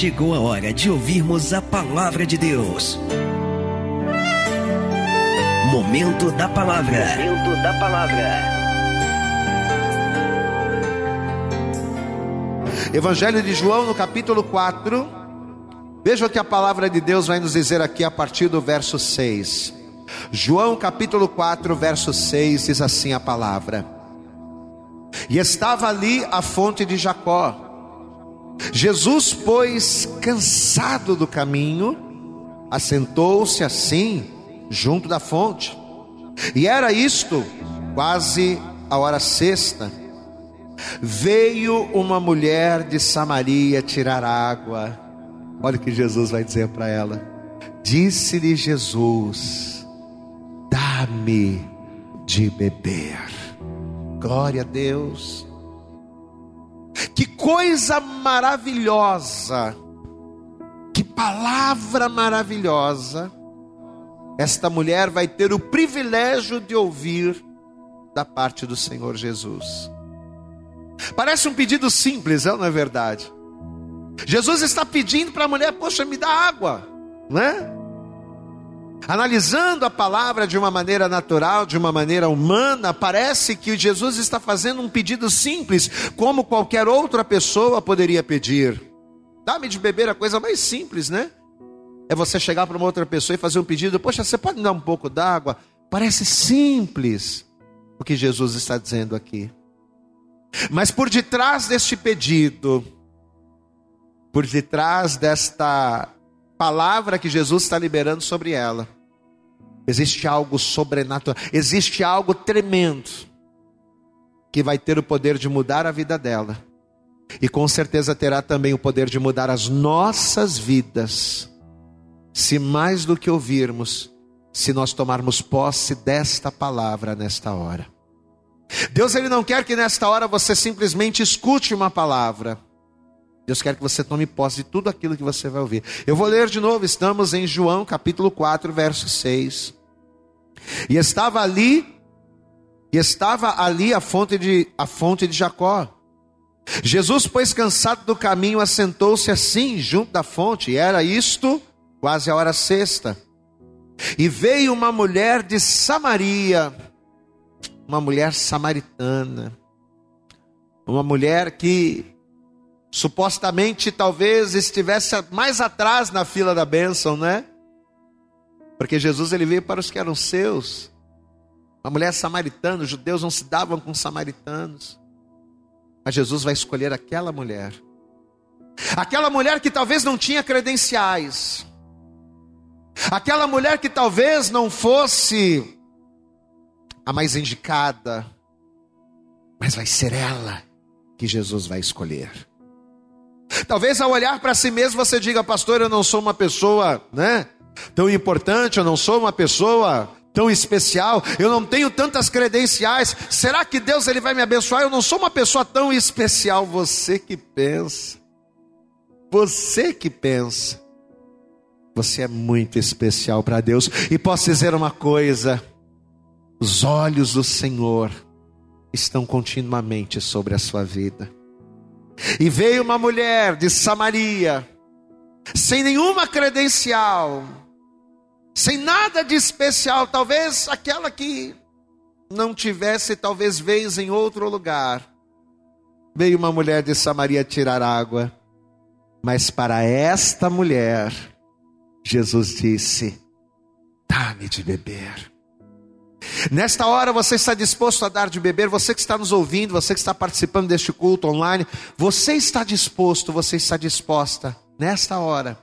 chegou a hora de ouvirmos a palavra de Deus. Momento da palavra. Momento da palavra. Evangelho de João, no capítulo 4. Veja o que a palavra de Deus vai nos dizer aqui a partir do verso 6. João, capítulo 4, verso 6, diz assim a palavra: E estava ali a fonte de Jacó Jesus, pois, cansado do caminho, assentou-se assim, junto da fonte. E era isto, quase a hora sexta. Veio uma mulher de Samaria tirar água. Olha o que Jesus vai dizer para ela. Disse-lhe Jesus: Dá-me de beber. Glória a Deus. Que coisa maravilhosa, que palavra maravilhosa. Esta mulher vai ter o privilégio de ouvir da parte do Senhor Jesus. Parece um pedido simples, não é verdade? Jesus está pedindo para a mulher, poxa, me dá água, né? Analisando a palavra de uma maneira natural, de uma maneira humana, parece que Jesus está fazendo um pedido simples, como qualquer outra pessoa poderia pedir. Dá-me de beber a coisa mais simples, né? É você chegar para uma outra pessoa e fazer um pedido: Poxa, você pode me dar um pouco d'água? Parece simples o que Jesus está dizendo aqui. Mas por detrás deste pedido, por detrás desta palavra que Jesus está liberando sobre ela, existe algo sobrenatural, existe algo tremendo que vai ter o poder de mudar a vida dela. E com certeza terá também o poder de mudar as nossas vidas. Se mais do que ouvirmos, se nós tomarmos posse desta palavra nesta hora. Deus ele não quer que nesta hora você simplesmente escute uma palavra. Deus quer que você tome posse de tudo aquilo que você vai ouvir. Eu vou ler de novo, estamos em João capítulo 4, verso 6. E estava ali, e estava ali a fonte de, a fonte de Jacó. Jesus, pois cansado do caminho, assentou-se assim, junto da fonte, e era isto quase a hora sexta. E veio uma mulher de Samaria, uma mulher samaritana, uma mulher que supostamente talvez estivesse mais atrás na fila da bênção, né? Porque Jesus ele veio para os que eram seus. Uma mulher samaritana, os judeus não se davam com samaritanos. Mas Jesus vai escolher aquela mulher. Aquela mulher que talvez não tinha credenciais. Aquela mulher que talvez não fosse a mais indicada. Mas vai ser ela que Jesus vai escolher. Talvez ao olhar para si mesmo você diga, pastor, eu não sou uma pessoa, né? Tão importante, eu não sou uma pessoa tão especial, eu não tenho tantas credenciais. Será que Deus ele vai me abençoar? Eu não sou uma pessoa tão especial. Você que pensa. Você que pensa. Você é muito especial para Deus. E posso dizer uma coisa: os olhos do Senhor estão continuamente sobre a sua vida. E veio uma mulher de Samaria, sem nenhuma credencial, sem nada de especial, talvez aquela que não tivesse talvez vez em outro lugar. Veio uma mulher de Samaria tirar água, mas para esta mulher, Jesus disse: Dá-me de beber. Nesta hora você está disposto a dar de beber, você que está nos ouvindo, você que está participando deste culto online, você está disposto, você está disposta, nesta hora,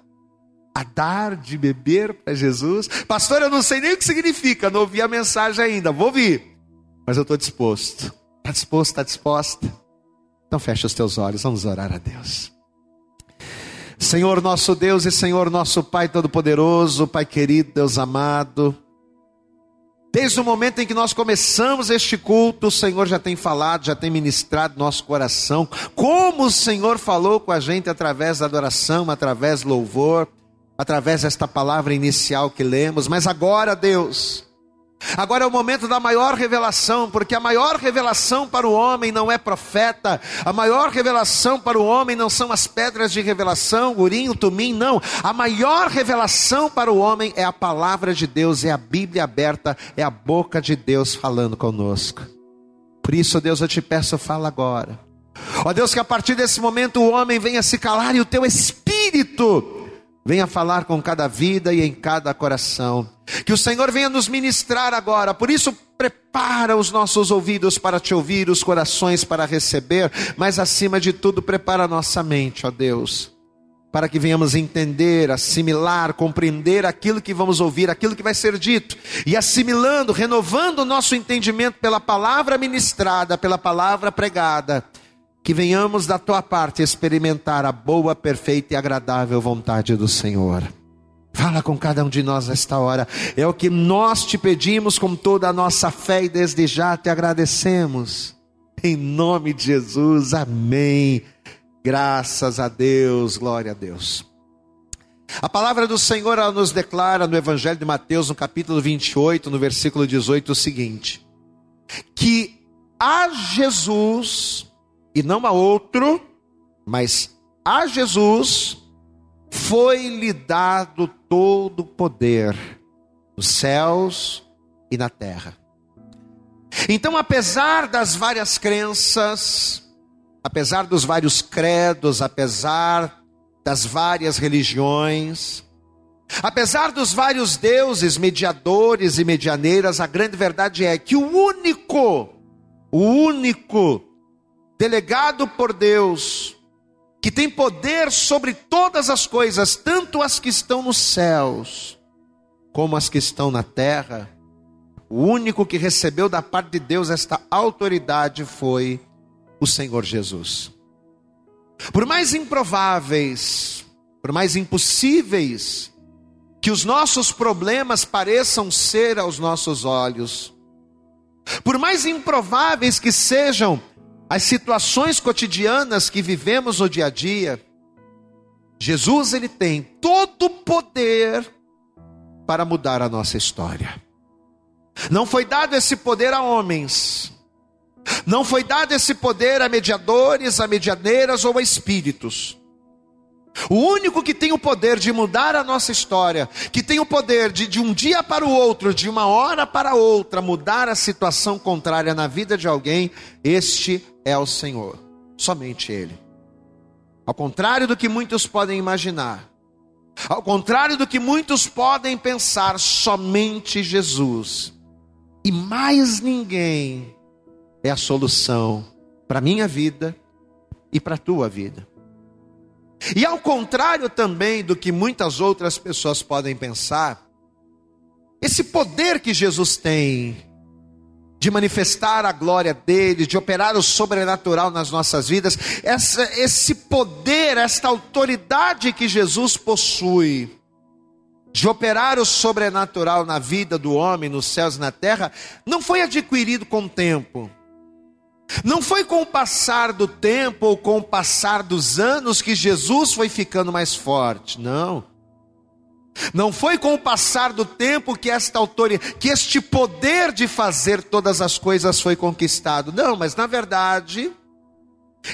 a dar de beber para Jesus? Pastor, eu não sei nem o que significa, não ouvi a mensagem ainda, vou ouvir, mas eu estou disposto. Está disposto, está disposta? Então feche os teus olhos, vamos orar a Deus. Senhor nosso Deus e Senhor nosso Pai Todo-Poderoso, Pai querido, Deus amado, Desde o momento em que nós começamos este culto, o Senhor já tem falado, já tem ministrado nosso coração. Como o Senhor falou com a gente através da adoração, através do louvor, através desta palavra inicial que lemos. Mas agora, Deus, Agora é o momento da maior revelação, porque a maior revelação para o homem não é profeta, a maior revelação para o homem não são as pedras de revelação, urim, tumim, não. A maior revelação para o homem é a palavra de Deus, é a Bíblia aberta, é a boca de Deus falando conosco. Por isso, Deus, eu te peço, fala agora. Ó Deus, que a partir desse momento o homem venha se calar e o teu espírito venha falar com cada vida e em cada coração. Que o Senhor venha nos ministrar agora. Por isso, prepara os nossos ouvidos para te ouvir, os corações para receber, mas acima de tudo, prepara a nossa mente, ó Deus, para que venhamos entender, assimilar, compreender aquilo que vamos ouvir, aquilo que vai ser dito, e assimilando, renovando o nosso entendimento pela palavra ministrada, pela palavra pregada que venhamos da tua parte experimentar a boa, perfeita e agradável vontade do Senhor. Fala com cada um de nós nesta hora. É o que nós te pedimos com toda a nossa fé e desde já te agradecemos. Em nome de Jesus, amém. Graças a Deus, glória a Deus. A palavra do Senhor ela nos declara no Evangelho de Mateus, no capítulo 28, no versículo 18, o seguinte: que a Jesus e não a outro, mas a Jesus foi-lhe dado todo o poder nos céus e na terra. Então, apesar das várias crenças, apesar dos vários credos, apesar das várias religiões, apesar dos vários deuses, mediadores e medianeiras, a grande verdade é que o único, o único delegado por Deus, que tem poder sobre todas as coisas, tanto as que estão nos céus, como as que estão na terra, o único que recebeu da parte de Deus esta autoridade foi o Senhor Jesus. Por mais improváveis, por mais impossíveis que os nossos problemas pareçam ser aos nossos olhos, por mais improváveis que sejam as situações cotidianas que vivemos no dia a dia, Jesus ele tem todo o poder para mudar a nossa história. Não foi dado esse poder a homens. Não foi dado esse poder a mediadores, a medianeiras ou a espíritos. O único que tem o poder de mudar a nossa história, que tem o poder de, de um dia para o outro, de uma hora para outra, mudar a situação contrária na vida de alguém, este é o Senhor, somente Ele. Ao contrário do que muitos podem imaginar, ao contrário do que muitos podem pensar, somente Jesus e mais ninguém é a solução para a minha vida e para a tua vida. E ao contrário também do que muitas outras pessoas podem pensar, esse poder que Jesus tem de manifestar a glória dele, de operar o sobrenatural nas nossas vidas, essa, esse poder, esta autoridade que Jesus possui, de operar o sobrenatural na vida do homem, nos céus e na terra, não foi adquirido com o tempo. Não foi com o passar do tempo ou com o passar dos anos que Jesus foi ficando mais forte, não. Não foi com o passar do tempo que esta autoridade, que este poder de fazer todas as coisas foi conquistado. Não, mas na verdade,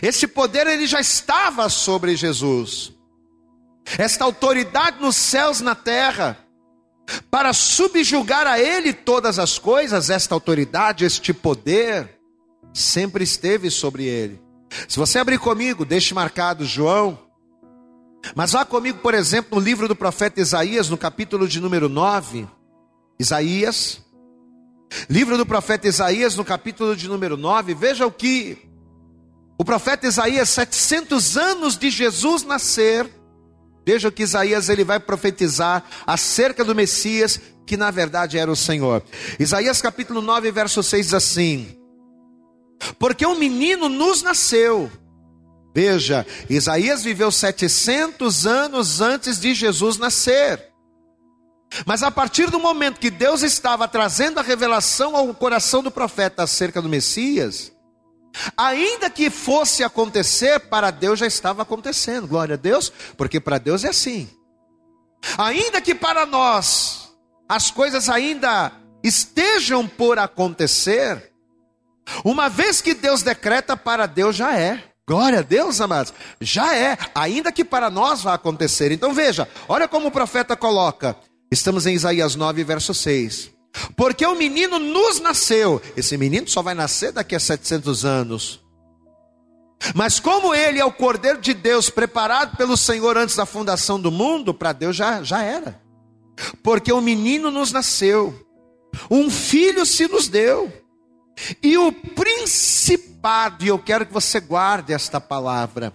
esse poder ele já estava sobre Jesus. Esta autoridade nos céus na terra, para subjugar a ele todas as coisas, esta autoridade, este poder, sempre esteve sobre ele. Se você abrir comigo, deixe marcado João. Mas vá comigo, por exemplo, no livro do profeta Isaías, no capítulo de número 9. Isaías. Livro do profeta Isaías, no capítulo de número 9. Veja o que o profeta Isaías, 700 anos de Jesus nascer. Veja o que Isaías ele vai profetizar acerca do Messias, que na verdade era o Senhor. Isaías capítulo 9, verso 6 diz assim: porque um menino nos nasceu. Veja, Isaías viveu 700 anos antes de Jesus nascer. Mas a partir do momento que Deus estava trazendo a revelação ao coração do profeta acerca do Messias, ainda que fosse acontecer, para Deus já estava acontecendo, glória a Deus, porque para Deus é assim. Ainda que para nós as coisas ainda estejam por acontecer, uma vez que Deus decreta, para Deus já é. Glória a Deus, amados. Já é, ainda que para nós vá acontecer. Então veja, olha como o profeta coloca. Estamos em Isaías 9, verso 6. Porque o menino nos nasceu. Esse menino só vai nascer daqui a 700 anos. Mas como ele é o Cordeiro de Deus, preparado pelo Senhor antes da fundação do mundo, para Deus já, já era. Porque o menino nos nasceu, um filho se nos deu, e o principado, e eu quero que você guarde esta palavra,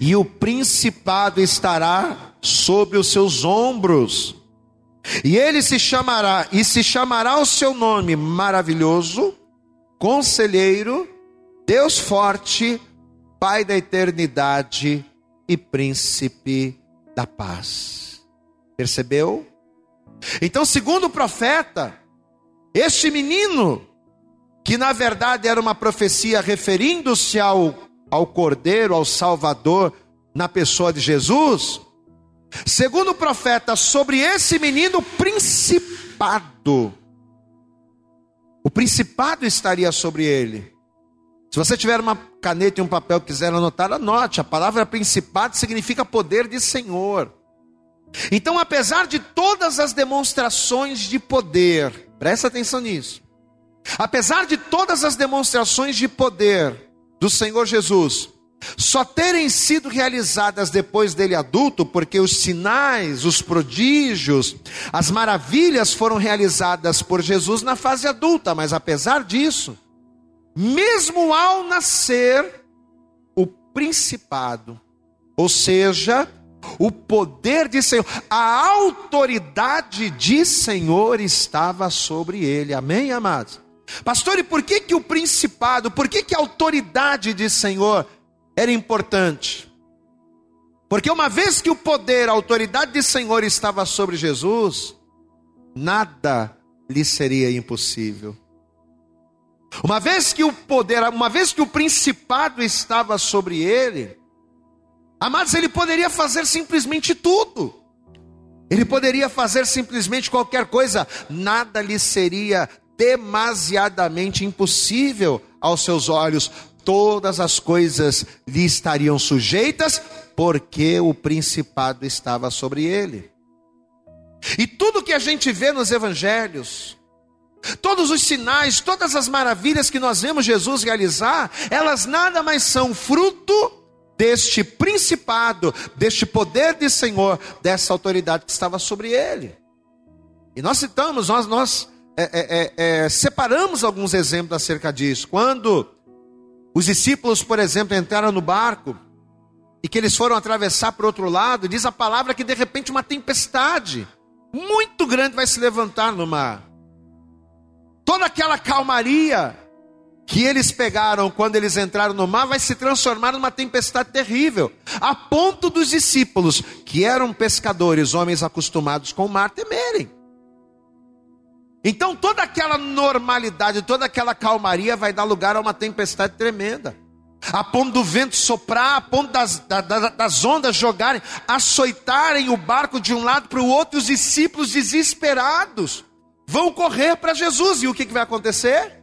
e o principado estará sobre os seus ombros, e ele se chamará, e se chamará o seu nome maravilhoso, conselheiro, Deus forte, Pai da eternidade e príncipe da paz. Percebeu? Então, segundo o profeta, este menino, que na verdade era uma profecia referindo-se ao, ao Cordeiro, ao Salvador, na pessoa de Jesus, segundo o profeta, sobre esse menino, principado. O principado estaria sobre ele. Se você tiver uma caneta e um papel que quiser anotar, anote. A palavra principado significa poder de Senhor. Então, apesar de todas as demonstrações de poder, presta atenção nisso. Apesar de todas as demonstrações de poder do Senhor Jesus, só terem sido realizadas depois dele adulto, porque os sinais, os prodígios, as maravilhas foram realizadas por Jesus na fase adulta, mas apesar disso, mesmo ao nascer, o principado, ou seja, o poder de Senhor, a autoridade de Senhor estava sobre ele. Amém, amados? Pastor, e por que que o principado, por que que a autoridade de Senhor era importante? Porque uma vez que o poder, a autoridade de Senhor estava sobre Jesus, nada lhe seria impossível. Uma vez que o poder, uma vez que o principado estava sobre ele, amados, ele poderia fazer simplesmente tudo. Ele poderia fazer simplesmente qualquer coisa, nada lhe seria demasiadamente impossível aos seus olhos. Todas as coisas lhe estariam sujeitas, porque o principado estava sobre ele. E tudo que a gente vê nos evangelhos, Todos os sinais, todas as maravilhas que nós vemos Jesus realizar, elas nada mais são fruto deste principado, deste poder de Senhor, dessa autoridade que estava sobre ele. E nós citamos, nós, nós é, é, é, é separamos alguns exemplos acerca disso. Quando os discípulos, por exemplo, entraram no barco e que eles foram atravessar para o outro lado, diz a palavra que de repente uma tempestade muito grande vai se levantar no mar toda aquela calmaria que eles pegaram quando eles entraram no mar vai se transformar numa tempestade terrível, a ponto dos discípulos, que eram pescadores, homens acostumados com o mar, temerem. Então toda aquela normalidade, toda aquela calmaria vai dar lugar a uma tempestade tremenda. A ponto do vento soprar, a ponto das, das, das ondas jogarem, açoitarem o barco de um lado para o outro, os discípulos desesperados vão correr para Jesus. E o que, que vai acontecer?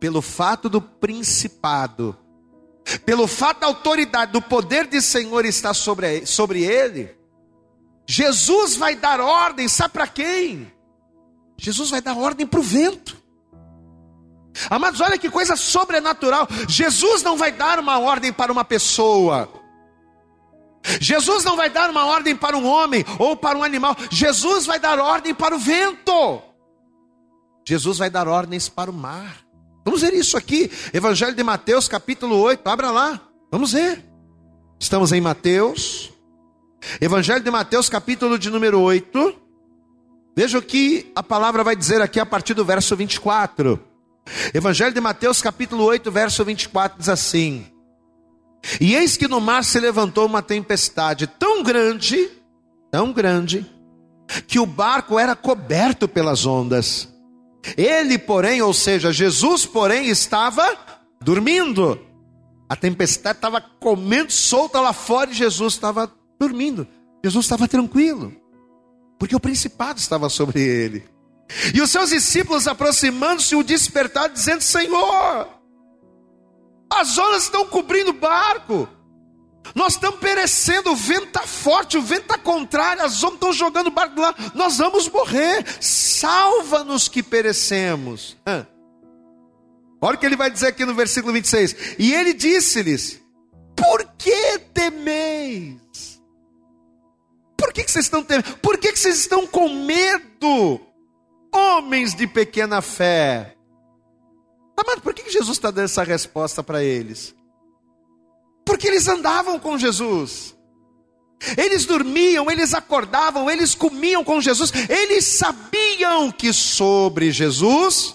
Pelo fato do principado, pelo fato da autoridade, do poder de Senhor estar sobre, sobre ele, Jesus vai dar ordem, sabe para quem? Jesus vai dar ordem para o vento. Amados, olha que coisa sobrenatural. Jesus não vai dar uma ordem para uma pessoa. Jesus não vai dar uma ordem para um homem ou para um animal, Jesus vai dar ordem para o vento. Jesus vai dar ordens para o mar. Vamos ver isso aqui, Evangelho de Mateus, capítulo 8, abra lá, vamos ver. Estamos em Mateus, Evangelho de Mateus, capítulo de número 8. Veja o que a palavra vai dizer aqui a partir do verso 24. Evangelho de Mateus, capítulo 8, verso 24 diz assim: e eis que no mar se levantou uma tempestade tão grande, tão grande, que o barco era coberto pelas ondas. Ele, porém, ou seja, Jesus, porém, estava dormindo. A tempestade estava comendo solta lá fora e Jesus estava dormindo. Jesus estava tranquilo, porque o principado estava sobre ele. E os seus discípulos aproximando-se o despertaram, dizendo: Senhor, as ondas estão cobrindo o barco. Nós estamos perecendo, o vento está forte, o vento está contrário, as ondas estão jogando o barco lá, nós vamos morrer. Salva-nos que perecemos. Olha o que ele vai dizer aqui no versículo 26. E ele disse-lhes: Por que temeis? Por que, que vocês estão temendo? Por que, que vocês estão com medo? Homens de pequena fé. Amado, por que, que Jesus está dando essa resposta para eles? Porque eles andavam com Jesus. Eles dormiam, eles acordavam, eles comiam com Jesus, eles sabiam que sobre Jesus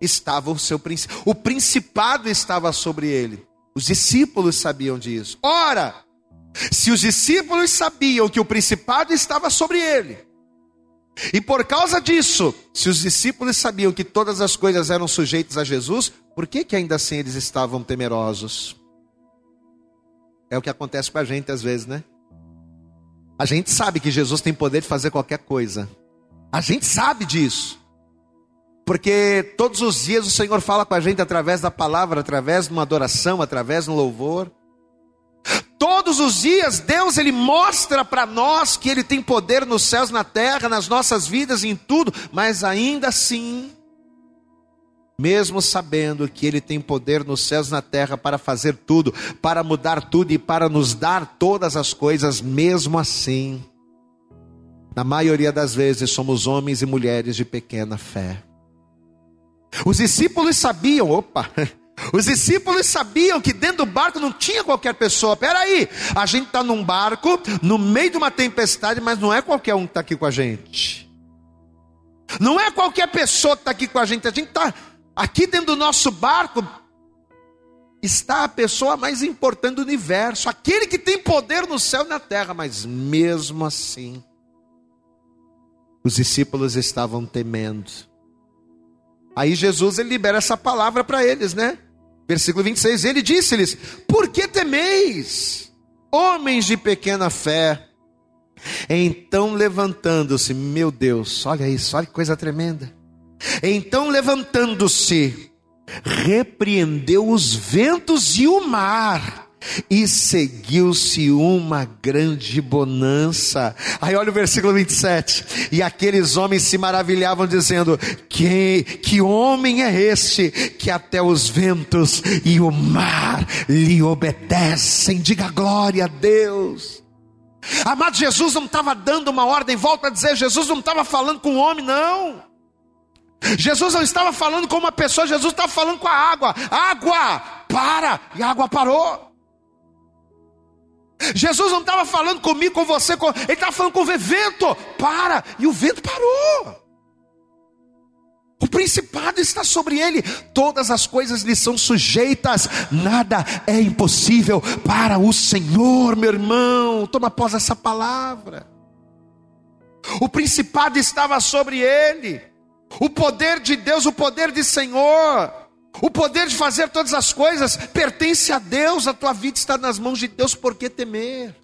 estava o seu o principado estava sobre ele. Os discípulos sabiam disso. Ora, se os discípulos sabiam que o principado estava sobre ele, e por causa disso, se os discípulos sabiam que todas as coisas eram sujeitas a Jesus, por que, que ainda assim eles estavam temerosos? É o que acontece com a gente às vezes, né? A gente sabe que Jesus tem poder de fazer qualquer coisa. A gente sabe disso. Porque todos os dias o Senhor fala com a gente através da palavra, através de uma adoração, através de um louvor. Todos os dias Deus ele mostra para nós que ele tem poder nos céus, na terra, nas nossas vidas, em tudo, mas ainda assim mesmo sabendo que Ele tem poder nos céus na terra para fazer tudo, para mudar tudo e para nos dar todas as coisas, mesmo assim, na maioria das vezes somos homens e mulheres de pequena fé. Os discípulos sabiam, opa, os discípulos sabiam que dentro do barco não tinha qualquer pessoa. Peraí, a gente está num barco, no meio de uma tempestade, mas não é qualquer um que está aqui com a gente. Não é qualquer pessoa que está aqui com a gente. A gente está Aqui dentro do nosso barco está a pessoa mais importante do universo, aquele que tem poder no céu e na terra, mas mesmo assim, os discípulos estavam temendo. Aí Jesus ele libera essa palavra para eles, né? Versículo 26, ele disse-lhes: Por que temeis, homens de pequena fé? Então levantando-se, meu Deus, olha isso, olha que coisa tremenda. Então, levantando-se, repreendeu os ventos e o mar, e seguiu-se uma grande bonança. Aí olha o versículo 27. E aqueles homens se maravilhavam, dizendo: Que, que homem é este que até os ventos e o mar lhe obedecem? Diga glória a Deus. Amado, Jesus não estava dando uma ordem, volta a dizer: Jesus não estava falando com o homem, não. Jesus não estava falando com uma pessoa, Jesus estava falando com a água. Água, para! E a água parou. Jesus não estava falando comigo, com você, com... ele estava falando com o vento. Para! E o vento parou. O principado está sobre ele, todas as coisas lhe são sujeitas, nada é impossível para o Senhor, meu irmão. Toma após essa palavra. O principado estava sobre ele. O poder de Deus, o poder de Senhor, o poder de fazer todas as coisas pertence a Deus, a tua vida está nas mãos de Deus, por que temer?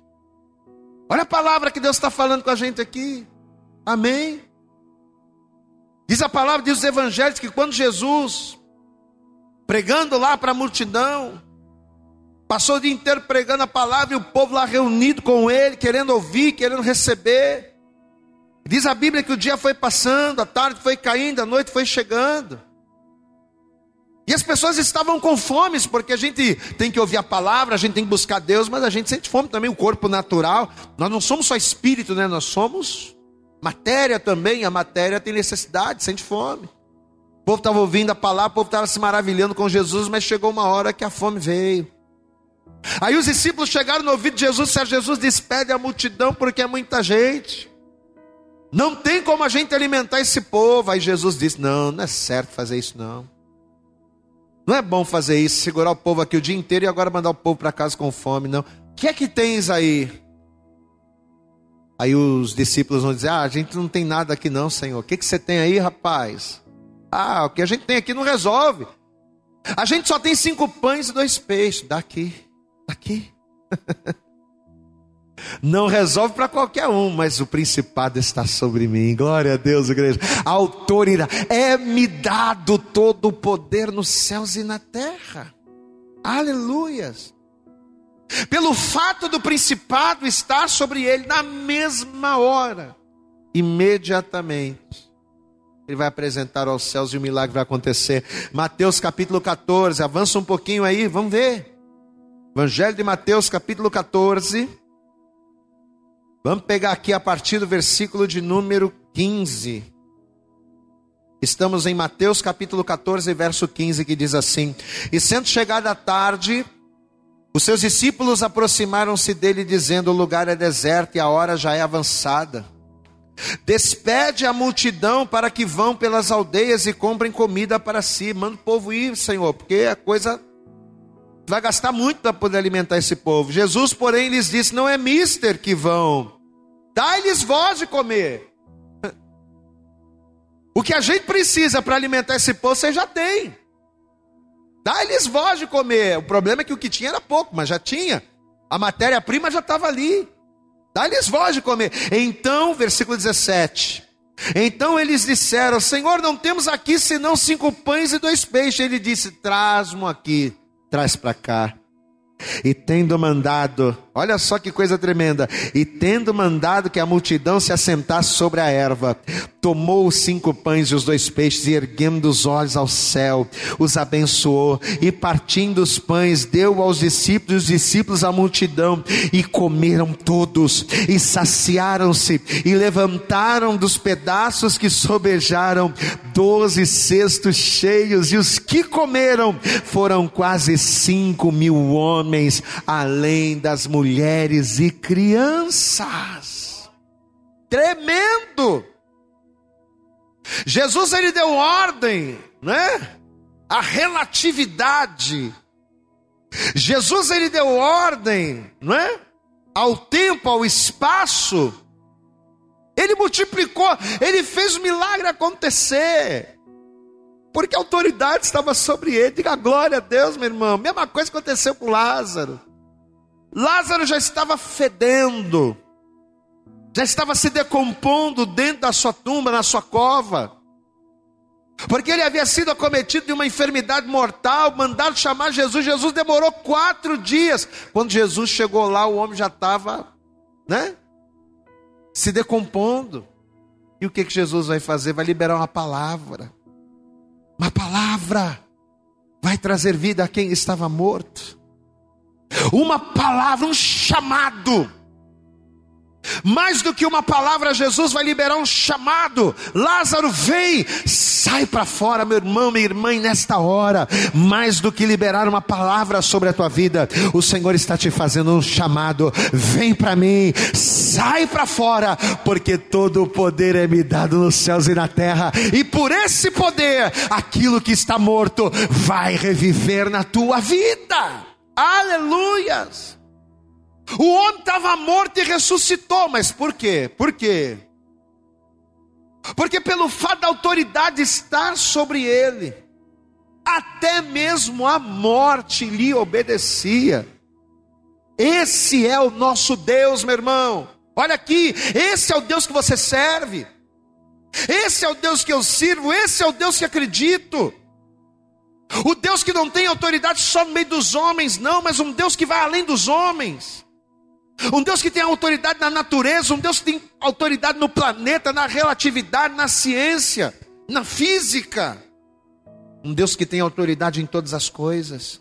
Olha a palavra que Deus está falando com a gente aqui, amém? Diz a palavra, diz os evangelhos, que quando Jesus, pregando lá para a multidão, passou o dia inteiro pregando a palavra e o povo lá reunido com ele, querendo ouvir, querendo receber. Diz a Bíblia que o dia foi passando, a tarde foi caindo, a noite foi chegando. E as pessoas estavam com fome, porque a gente tem que ouvir a palavra, a gente tem que buscar Deus, mas a gente sente fome também, o corpo natural. Nós não somos só espírito, né? Nós somos matéria também. A matéria tem necessidade, sente fome. O povo estava ouvindo a palavra, o povo estava se maravilhando com Jesus, mas chegou uma hora que a fome veio. Aí os discípulos chegaram no ouvido de Jesus, se Jesus despede a multidão porque é muita gente. Não tem como a gente alimentar esse povo. Aí Jesus disse: Não, não é certo fazer isso, não. Não é bom fazer isso, segurar o povo aqui o dia inteiro e agora mandar o povo para casa com fome, não. O que é que tens aí? Aí os discípulos vão dizer: Ah, a gente não tem nada aqui, não, Senhor. O que, que você tem aí, rapaz? Ah, o que a gente tem aqui não resolve. A gente só tem cinco pães e dois peixes. Daqui, daqui. Não resolve para qualquer um, mas o principado está sobre mim. Glória a Deus, igreja. A autoridade. É-me dado todo o poder nos céus e na terra. Aleluias. Pelo fato do principado estar sobre ele na mesma hora, imediatamente. Ele vai apresentar aos céus e o milagre vai acontecer. Mateus capítulo 14, avança um pouquinho aí, vamos ver. Evangelho de Mateus capítulo 14. Vamos pegar aqui a partir do versículo de número 15. Estamos em Mateus capítulo 14, verso 15, que diz assim: E sendo chegada a tarde, os seus discípulos aproximaram-se dele, dizendo: O lugar é deserto e a hora já é avançada. Despede a multidão para que vão pelas aldeias e comprem comida para si. Manda o povo ir, Senhor, porque a coisa vai gastar muito para poder alimentar esse povo. Jesus, porém, lhes disse: Não é mister que vão, dai-lhes voz de comer. O que a gente precisa para alimentar esse povo, você já tem. Dá-lhes voz de comer. O problema é que o que tinha era pouco, mas já tinha. A matéria-prima já estava ali. Dá-lhes voz de comer. Então, versículo 17. Então eles disseram: Senhor, não temos aqui senão cinco pães e dois peixes. Ele disse: Traz-mo aqui, traz para cá. E tendo mandado, olha só que coisa tremenda, e tendo mandado que a multidão se assentasse sobre a erva, tomou os cinco pães e os dois peixes, e erguendo os olhos ao céu, os abençoou, e partindo os pães, deu aos discípulos, os discípulos à multidão, e comeram todos, e saciaram-se, e levantaram dos pedaços que sobejaram, doze cestos cheios, e os que comeram foram quase cinco mil homens, além das mulheres e crianças. Tremendo! Jesus ele deu ordem, né? A relatividade. Jesus ele deu ordem, não é? Ao tempo, ao espaço. Ele multiplicou, ele fez o milagre acontecer. Porque a autoridade estava sobre ele. Diga glória a Deus, meu irmão. Mesma coisa aconteceu com Lázaro. Lázaro já estava fedendo já estava se decompondo dentro da sua tumba, na sua cova, porque ele havia sido acometido de uma enfermidade mortal, mandado chamar Jesus. Jesus demorou quatro dias. Quando Jesus chegou lá, o homem já estava, né? Se decompondo. E o que, que Jesus vai fazer? Vai liberar uma palavra. Uma palavra vai trazer vida a quem estava morto. Uma palavra, um chamado mais do que uma palavra, Jesus vai liberar um chamado. Lázaro, vem, sai para fora, meu irmão, minha irmã, nesta hora. Mais do que liberar uma palavra sobre a tua vida, o Senhor está te fazendo um chamado. Vem para mim, sai para fora, porque todo o poder é me dado nos céus e na terra. E por esse poder, aquilo que está morto vai reviver na tua vida. Aleluias! O homem estava morto e ressuscitou, mas por quê? Por quê? Porque pelo fato da autoridade estar sobre ele, até mesmo a morte lhe obedecia. Esse é o nosso Deus, meu irmão. Olha aqui, esse é o Deus que você serve. Esse é o Deus que eu sirvo, esse é o Deus que acredito. O Deus que não tem autoridade só no meio dos homens, não, mas um Deus que vai além dos homens. Um Deus que tem autoridade na natureza, um Deus que tem autoridade no planeta, na relatividade, na ciência, na física. Um Deus que tem autoridade em todas as coisas.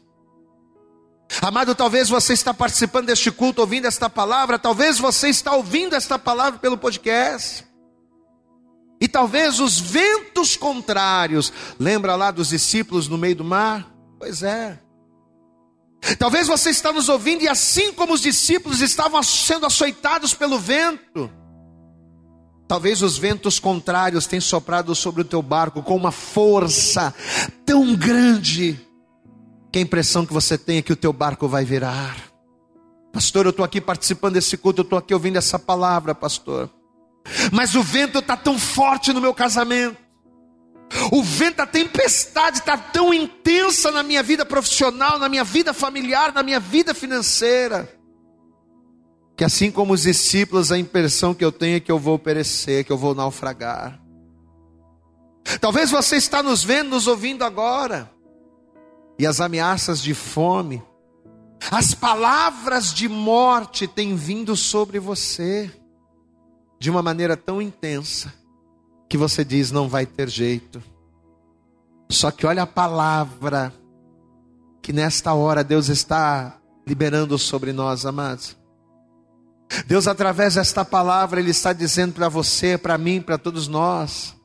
Amado, talvez você está participando deste culto, ouvindo esta palavra, talvez você está ouvindo esta palavra pelo podcast. E talvez os ventos contrários, lembra lá dos discípulos no meio do mar? Pois é. Talvez você está nos ouvindo e assim como os discípulos estavam sendo açoitados pelo vento, talvez os ventos contrários tenham soprado sobre o teu barco com uma força tão grande que a impressão que você tem é que o teu barco vai virar. Pastor, eu estou aqui participando desse culto, eu estou aqui ouvindo essa palavra, pastor. Mas o vento está tão forte no meu casamento. O vento, a tempestade está tão intensa na minha vida profissional, na minha vida familiar, na minha vida financeira. que assim como os discípulos, a impressão que eu tenho é que eu vou perecer, que eu vou naufragar. Talvez você está nos vendo, nos ouvindo agora, e as ameaças de fome, as palavras de morte têm vindo sobre você de uma maneira tão intensa que você diz não vai ter jeito. Só que olha a palavra que nesta hora Deus está liberando sobre nós, amados. Deus, através desta palavra, Ele está dizendo para você, para mim, para todos nós,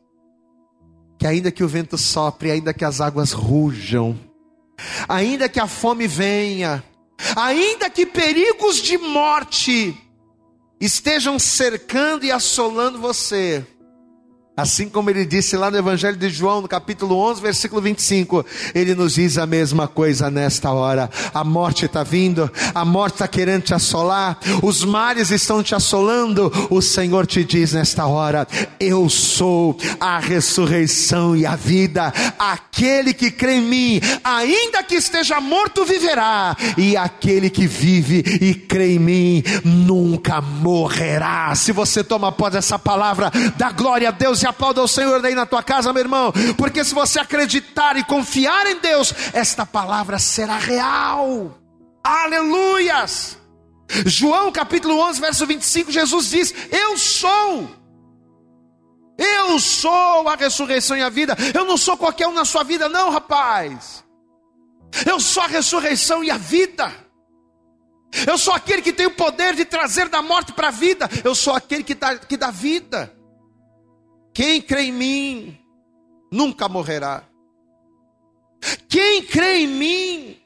que ainda que o vento sopre, ainda que as águas rujam, ainda que a fome venha, ainda que perigos de morte estejam cercando e assolando você, Assim como ele disse lá no Evangelho de João, no capítulo 11, versículo 25, ele nos diz a mesma coisa nesta hora. A morte está vindo, a morte está querendo te assolar, os mares estão te assolando. O Senhor te diz nesta hora: Eu sou a ressurreição e a vida. Aquele que crê em mim, ainda que esteja morto, viverá, e aquele que vive e crê em mim, nunca morrerá. Se você toma posse dessa palavra, dá glória a Deus e aplauda o Senhor daí na tua casa, meu irmão, porque se você acreditar e confiar em Deus, esta palavra será real. Aleluias! João capítulo 11, verso 25, Jesus diz: Eu sou. Eu sou a ressurreição e a vida. Eu não sou qualquer um na sua vida, não, rapaz. Eu sou a ressurreição e a vida. Eu sou aquele que tem o poder de trazer da morte para a vida. Eu sou aquele que dá, que dá vida. Quem crê em mim nunca morrerá. Quem crê em mim,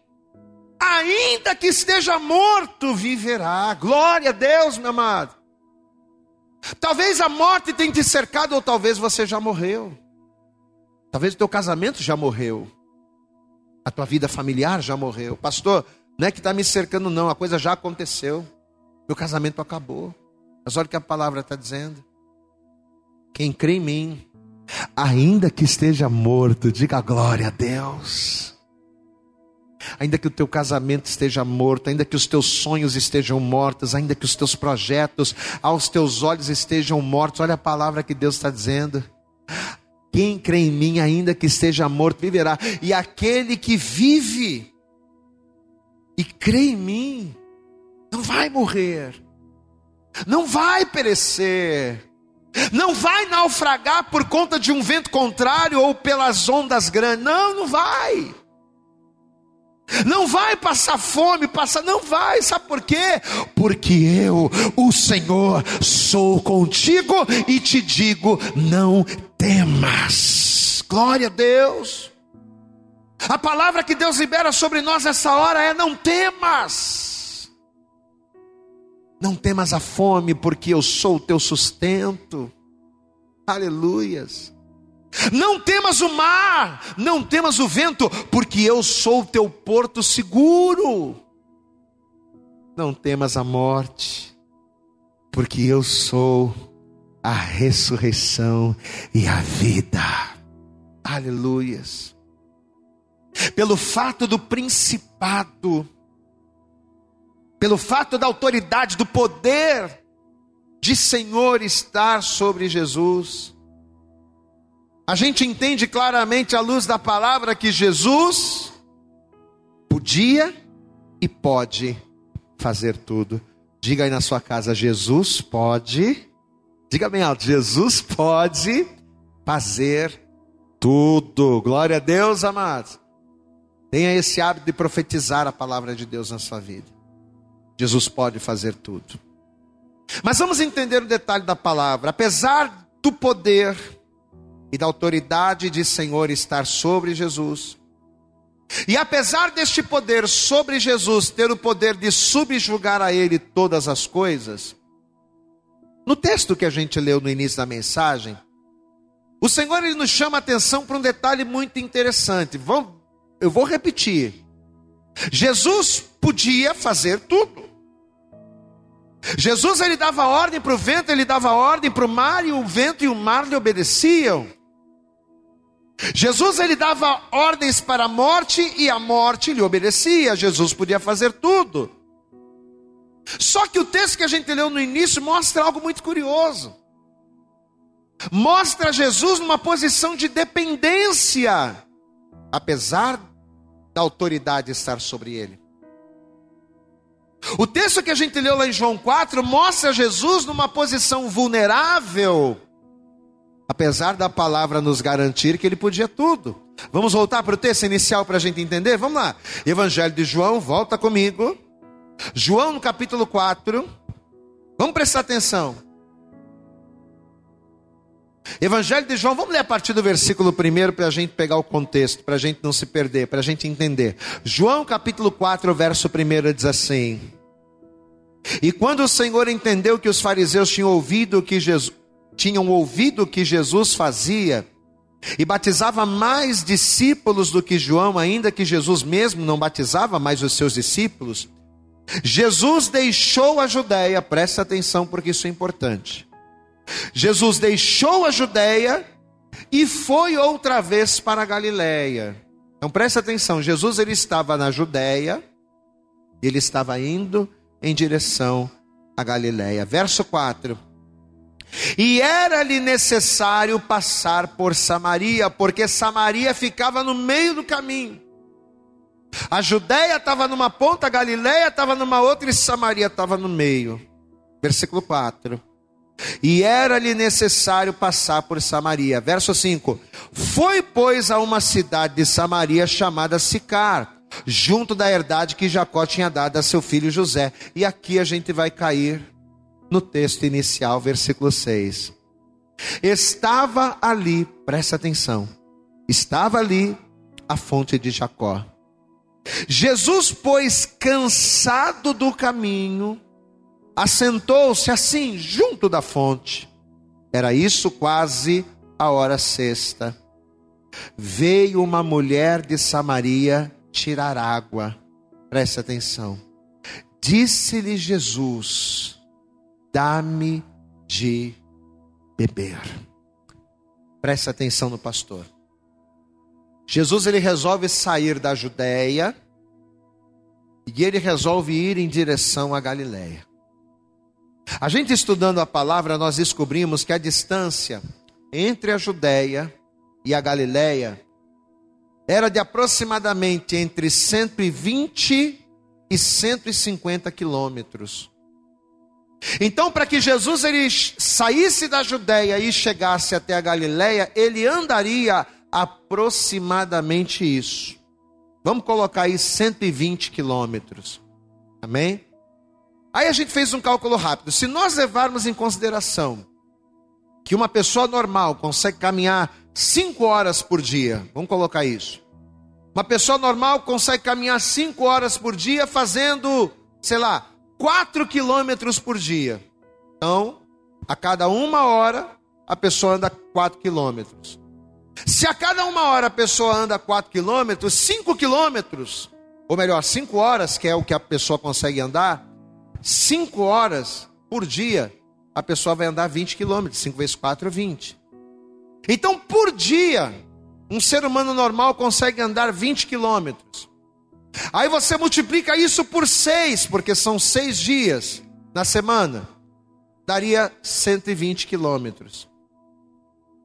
ainda que esteja morto, viverá. Glória a Deus, meu amado. Talvez a morte tenha te cercado, ou talvez você já morreu. Talvez o teu casamento já morreu. A tua vida familiar já morreu. Pastor, não é que está me cercando, não. A coisa já aconteceu. Meu casamento acabou. Mas olha o que a palavra está dizendo. Quem crê em mim, ainda que esteja morto, diga glória a Deus. Ainda que o teu casamento esteja morto, ainda que os teus sonhos estejam mortos, ainda que os teus projetos aos teus olhos estejam mortos, olha a palavra que Deus está dizendo. Quem crê em mim, ainda que esteja morto, viverá. E aquele que vive e crê em mim, não vai morrer, não vai perecer não vai naufragar por conta de um vento contrário ou pelas ondas grandes. Não, não vai. Não vai passar fome, passar, não vai, sabe por quê? Porque eu, o Senhor, sou contigo e te digo: não temas. Glória a Deus. A palavra que Deus libera sobre nós nessa hora é: não temas. Não temas a fome, porque eu sou o teu sustento. Aleluias. Não temas o mar, não temas o vento, porque eu sou o teu porto seguro. Não temas a morte, porque eu sou a ressurreição e a vida. Aleluias. Pelo fato do principado, pelo fato da autoridade, do poder de Senhor estar sobre Jesus, a gente entende claramente à luz da palavra que Jesus podia e pode fazer tudo. Diga aí na sua casa: Jesus pode, diga bem alto: Jesus pode fazer tudo. Glória a Deus, amados. Tenha esse hábito de profetizar a palavra de Deus na sua vida. Jesus pode fazer tudo. Mas vamos entender o detalhe da palavra. Apesar do poder e da autoridade de Senhor estar sobre Jesus, e apesar deste poder sobre Jesus ter o poder de subjugar a Ele todas as coisas, no texto que a gente leu no início da mensagem, o Senhor ele nos chama a atenção para um detalhe muito interessante. Vamos, eu vou repetir. Jesus podia fazer tudo. Jesus ele dava ordem para o vento, ele dava ordem para o mar e o vento e o mar lhe obedeciam. Jesus ele dava ordens para a morte e a morte lhe obedecia. Jesus podia fazer tudo. Só que o texto que a gente leu no início mostra algo muito curioso. Mostra Jesus numa posição de dependência, apesar da autoridade estar sobre ele. O texto que a gente leu lá em João 4 mostra Jesus numa posição vulnerável, apesar da palavra nos garantir que ele podia tudo. Vamos voltar para o texto inicial para a gente entender? Vamos lá. Evangelho de João, volta comigo. João no capítulo 4. Vamos prestar atenção. Evangelho de João, vamos ler a partir do versículo 1 para a gente pegar o contexto, para a gente não se perder, para a gente entender. João capítulo 4, verso 1 diz assim: E quando o Senhor entendeu que os fariseus tinham ouvido que Jesus, tinham ouvido que Jesus fazia, e batizava mais discípulos do que João, ainda que Jesus mesmo não batizava mais os seus discípulos, Jesus deixou a Judéia, presta atenção porque isso é importante. Jesus deixou a Judéia e foi outra vez para a Galiléia. Então presta atenção, Jesus ele estava na Judéia, ele estava indo em direção à Galiléia. Verso 4. E era-lhe necessário passar por Samaria, porque Samaria ficava no meio do caminho. A Judéia estava numa ponta, a Galiléia estava numa outra e Samaria estava no meio. Versículo 4. E era-lhe necessário passar por Samaria. Verso 5: Foi, pois, a uma cidade de Samaria chamada Sicar, junto da herdade que Jacó tinha dado a seu filho José. E aqui a gente vai cair no texto inicial, versículo 6. Estava ali, presta atenção, estava ali a fonte de Jacó. Jesus, pois, cansado do caminho, assentou-se assim, junto da fonte. Era isso quase a hora sexta. Veio uma mulher de Samaria tirar água. Preste atenção. Disse-lhe Jesus: Dá-me de beber. Preste atenção no pastor. Jesus ele resolve sair da Judéia e ele resolve ir em direção à Galiléia. A gente estudando a palavra, nós descobrimos que a distância entre a Judéia e a Galiléia era de aproximadamente entre 120 e 150 quilômetros. Então, para que Jesus ele saísse da Judéia e chegasse até a Galiléia, ele andaria aproximadamente isso. Vamos colocar aí 120 quilômetros. Amém? Aí a gente fez um cálculo rápido. Se nós levarmos em consideração que uma pessoa normal consegue caminhar 5 horas por dia, vamos colocar isso. Uma pessoa normal consegue caminhar 5 horas por dia fazendo, sei lá, 4 quilômetros por dia. Então, a cada uma hora, a pessoa anda 4 quilômetros. Se a cada uma hora a pessoa anda 4 quilômetros, 5 quilômetros, ou melhor, 5 horas, que é o que a pessoa consegue andar, cinco horas por dia, a pessoa vai andar 20 quilômetros. 5 vezes 4 é 20. Então, por dia, um ser humano normal consegue andar 20 quilômetros. Aí você multiplica isso por 6, porque são seis dias na semana. Daria 120 quilômetros.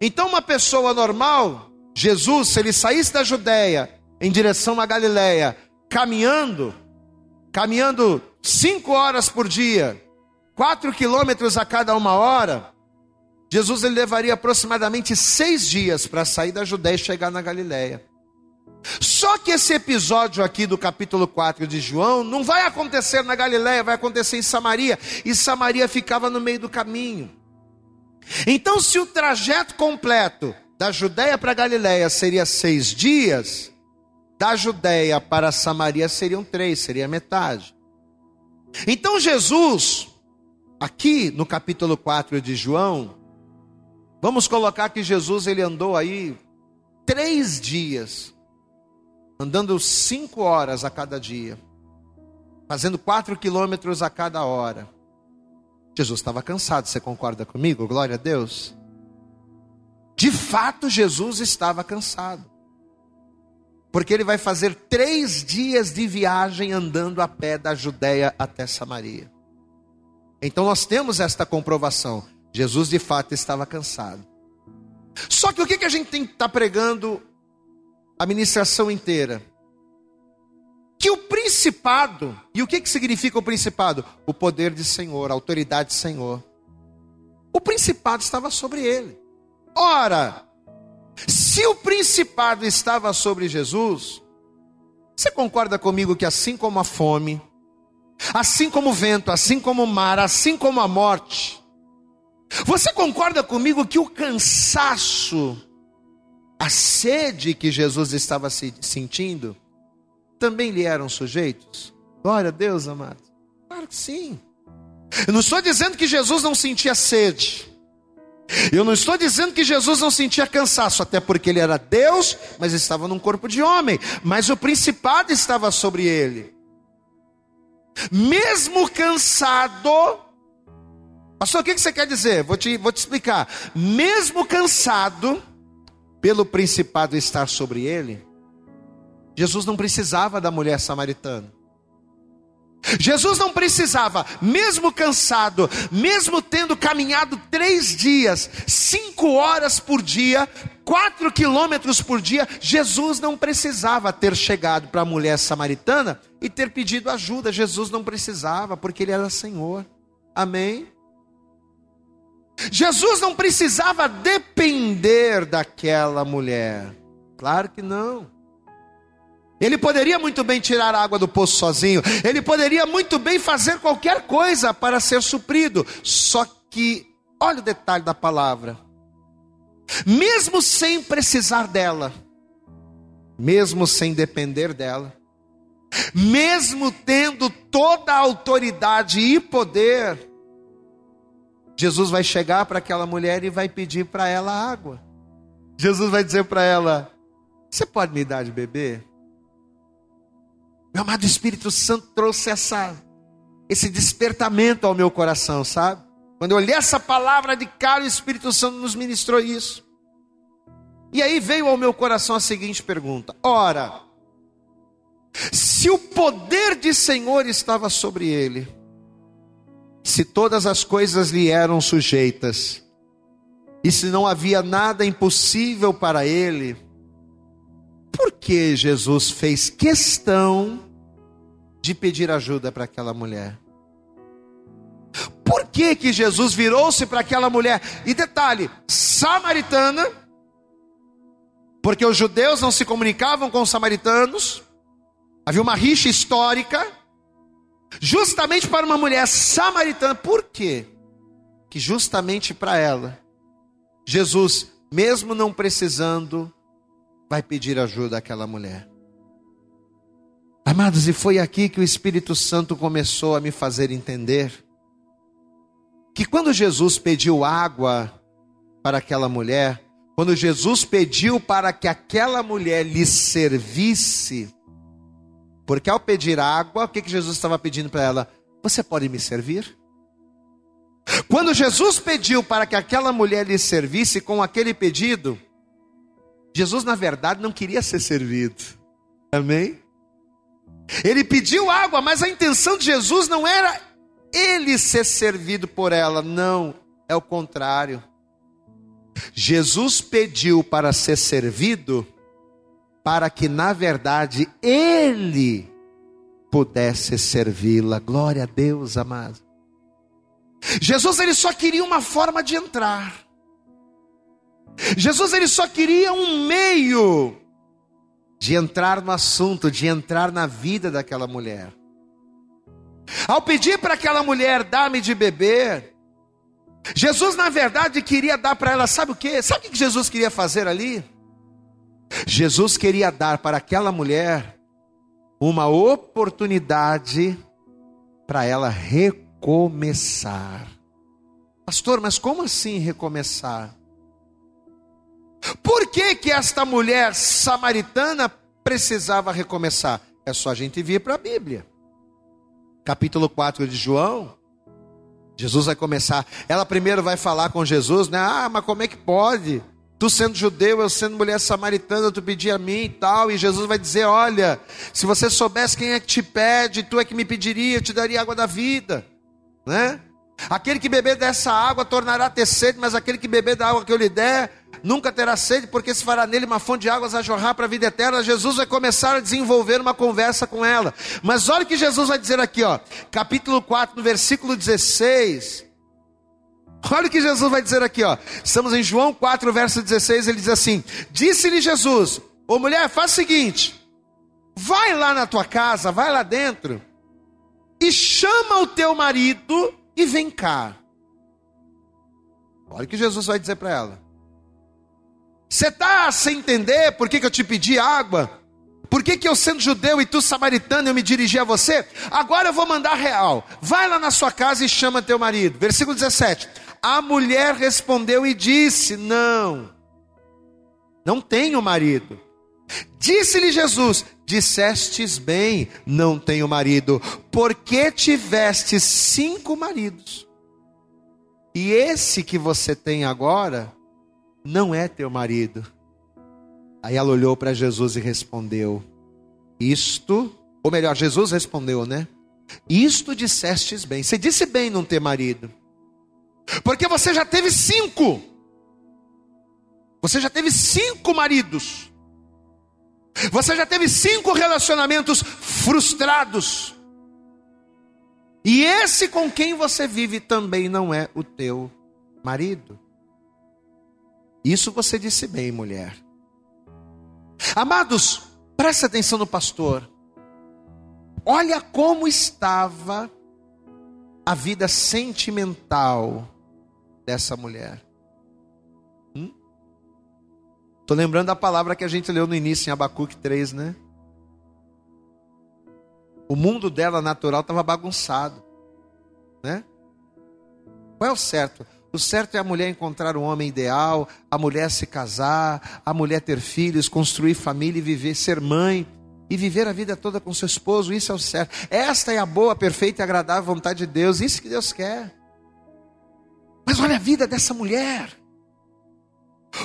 Então, uma pessoa normal, Jesus, se ele saísse da Judéia em direção à Galiléia, caminhando, caminhando cinco horas por dia, quatro quilômetros a cada uma hora, Jesus ele levaria aproximadamente seis dias para sair da Judéia e chegar na Galiléia. Só que esse episódio aqui do capítulo 4 de João não vai acontecer na Galiléia, vai acontecer em Samaria, e Samaria ficava no meio do caminho. Então, se o trajeto completo da Judéia para Galiléia seria seis dias, da Judéia para Samaria seriam três, seria metade. Então Jesus, aqui no capítulo 4 de João, vamos colocar que Jesus ele andou aí três dias, andando cinco horas a cada dia, fazendo quatro quilômetros a cada hora. Jesus estava cansado, você concorda comigo? Glória a Deus. De fato, Jesus estava cansado porque ele vai fazer três dias de viagem andando a pé da Judéia até Samaria. Então nós temos esta comprovação. Jesus de fato estava cansado. Só que o que, que a gente tem que estar tá pregando a ministração inteira? Que o principado, e o que, que significa o principado? O poder de Senhor, a autoridade de Senhor. O principado estava sobre ele. Ora, se o principado estava sobre Jesus, você concorda comigo que assim como a fome, assim como o vento, assim como o mar, assim como a morte, você concorda comigo que o cansaço, a sede que Jesus estava sentindo, também lhe eram sujeitos? Glória a Deus, amado. Claro que sim. Eu não estou dizendo que Jesus não sentia sede. Eu não estou dizendo que Jesus não sentia cansaço, até porque ele era Deus, mas estava num corpo de homem. Mas o principado estava sobre ele. Mesmo cansado, pastor, o que você quer dizer? Vou te, vou te explicar. Mesmo cansado, pelo principado estar sobre ele, Jesus não precisava da mulher samaritana. Jesus não precisava, mesmo cansado, mesmo tendo caminhado três dias, cinco horas por dia, quatro quilômetros por dia, Jesus não precisava ter chegado para a mulher samaritana e ter pedido ajuda. Jesus não precisava, porque ele era Senhor. Amém? Jesus não precisava depender daquela mulher. Claro que não. Ele poderia muito bem tirar a água do poço sozinho, ele poderia muito bem fazer qualquer coisa para ser suprido. Só que, olha o detalhe da palavra: mesmo sem precisar dela, mesmo sem depender dela, mesmo tendo toda a autoridade e poder, Jesus vai chegar para aquela mulher e vai pedir para ela água. Jesus vai dizer para ela: Você pode me dar de beber? Meu amado Espírito Santo trouxe essa, esse despertamento ao meu coração, sabe? Quando eu olhei essa palavra de cara, o Espírito Santo nos ministrou isso. E aí veio ao meu coração a seguinte pergunta: Ora, se o poder de Senhor estava sobre ele, se todas as coisas lhe eram sujeitas, e se não havia nada impossível para ele, por que Jesus fez questão de pedir ajuda para aquela mulher? Por que que Jesus virou-se para aquela mulher? E detalhe, samaritana, porque os judeus não se comunicavam com os samaritanos, havia uma rixa histórica, justamente para uma mulher samaritana. Por quê? Que justamente para ela, Jesus, mesmo não precisando, vai pedir ajuda àquela mulher. Amados, e foi aqui que o Espírito Santo começou a me fazer entender que quando Jesus pediu água para aquela mulher, quando Jesus pediu para que aquela mulher lhe servisse, porque ao pedir água, o que, que Jesus estava pedindo para ela? Você pode me servir? Quando Jesus pediu para que aquela mulher lhe servisse com aquele pedido, Jesus na verdade não queria ser servido. Amém? Ele pediu água, mas a intenção de Jesus não era ele ser servido por ela, não, é o contrário. Jesus pediu para ser servido, para que na verdade ele pudesse servi-la. Glória a Deus, amado. Jesus ele só queria uma forma de entrar. Jesus ele só queria um meio de entrar no assunto, de entrar na vida daquela mulher. Ao pedir para aquela mulher dar-me de beber, Jesus na verdade queria dar para ela, sabe o que? Sabe o que Jesus queria fazer ali? Jesus queria dar para aquela mulher uma oportunidade para ela recomeçar. Pastor, mas como assim recomeçar? Por que, que esta mulher samaritana precisava recomeçar? É só a gente vir para a Bíblia. Capítulo 4 de João. Jesus vai começar. Ela primeiro vai falar com Jesus, né? Ah, mas como é que pode? Tu sendo judeu, eu sendo mulher samaritana, tu pedir a mim e tal. E Jesus vai dizer: Olha, se você soubesse quem é que te pede, tu é que me pediria, eu te daria água da vida, né? Aquele que beber dessa água tornará a ter sede, mas aquele que beber da água que eu lhe der nunca terá sede, porque se fará nele uma fonte de águas a jorrar para a vida eterna. Jesus vai começar a desenvolver uma conversa com ela. Mas olha o que Jesus vai dizer aqui, ó, capítulo 4, no versículo 16. Olha o que Jesus vai dizer aqui, ó. Estamos em João 4, verso 16, ele diz assim: Disse-lhe Jesus: Ô mulher, faz o seguinte, vai lá na tua casa, vai lá dentro, e chama o teu marido e vem cá. Olha o que Jesus vai dizer para ela. Você está sem entender por que, que eu te pedi água? Por que, que eu, sendo judeu e tu samaritano, eu me dirigi a você? Agora eu vou mandar real. Vai lá na sua casa e chama teu marido. Versículo 17. A mulher respondeu e disse: Não, não tenho marido. Disse-lhe Jesus: Dissestes bem, não tenho marido, porque tiveste cinco maridos, e esse que você tem agora não é teu marido. Aí ela olhou para Jesus e respondeu: Isto, ou melhor, Jesus respondeu, né? Isto dissestes bem. Você disse bem não ter marido, porque você já teve cinco. Você já teve cinco maridos. Você já teve cinco relacionamentos frustrados. E esse com quem você vive também não é o teu marido. Isso você disse bem, mulher. Amados, preste atenção no pastor. Olha como estava a vida sentimental dessa mulher. Estou hum? lembrando da palavra que a gente leu no início em Abacuque 3, né? O mundo dela natural estava bagunçado, né? Qual é o certo? O certo é a mulher encontrar o homem ideal, a mulher se casar, a mulher ter filhos, construir família e viver, ser mãe e viver a vida toda com seu esposo. Isso é o certo. Esta é a boa, perfeita e agradável vontade de Deus. Isso que Deus quer. Mas olha a vida dessa mulher.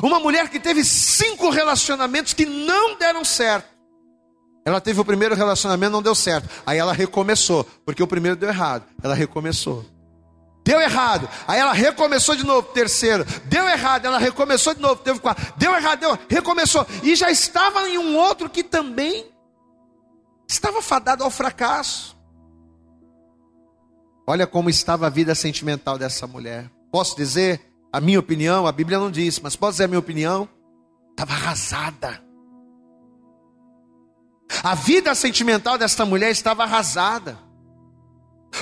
Uma mulher que teve cinco relacionamentos que não deram certo. Ela teve o primeiro relacionamento, não deu certo. Aí ela recomeçou, porque o primeiro deu errado. Ela recomeçou. Deu errado. Aí ela recomeçou de novo, terceiro. Deu errado, ela recomeçou de novo, teve quatro. Deu errado, deu, recomeçou. E já estava em um outro que também estava fadado ao fracasso. Olha como estava a vida sentimental dessa mulher. Posso dizer a minha opinião? A Bíblia não diz, mas posso dizer a minha opinião? Estava arrasada. A vida sentimental desta mulher estava arrasada.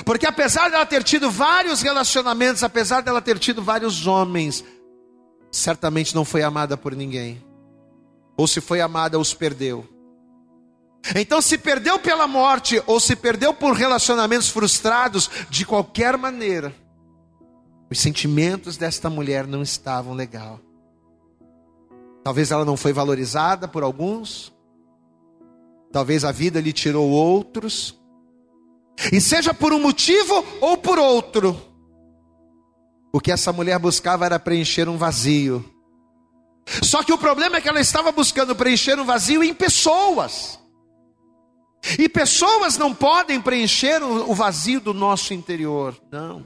Porque apesar dela ter tido vários relacionamentos, apesar dela ter tido vários homens, certamente não foi amada por ninguém. Ou se foi amada, os perdeu. Então, se perdeu pela morte, ou se perdeu por relacionamentos frustrados, de qualquer maneira, os sentimentos desta mulher não estavam legal. Talvez ela não foi valorizada por alguns, talvez a vida lhe tirou outros, e seja por um motivo ou por outro, o que essa mulher buscava era preencher um vazio. Só que o problema é que ela estava buscando preencher um vazio em pessoas. E pessoas não podem preencher o vazio do nosso interior, não.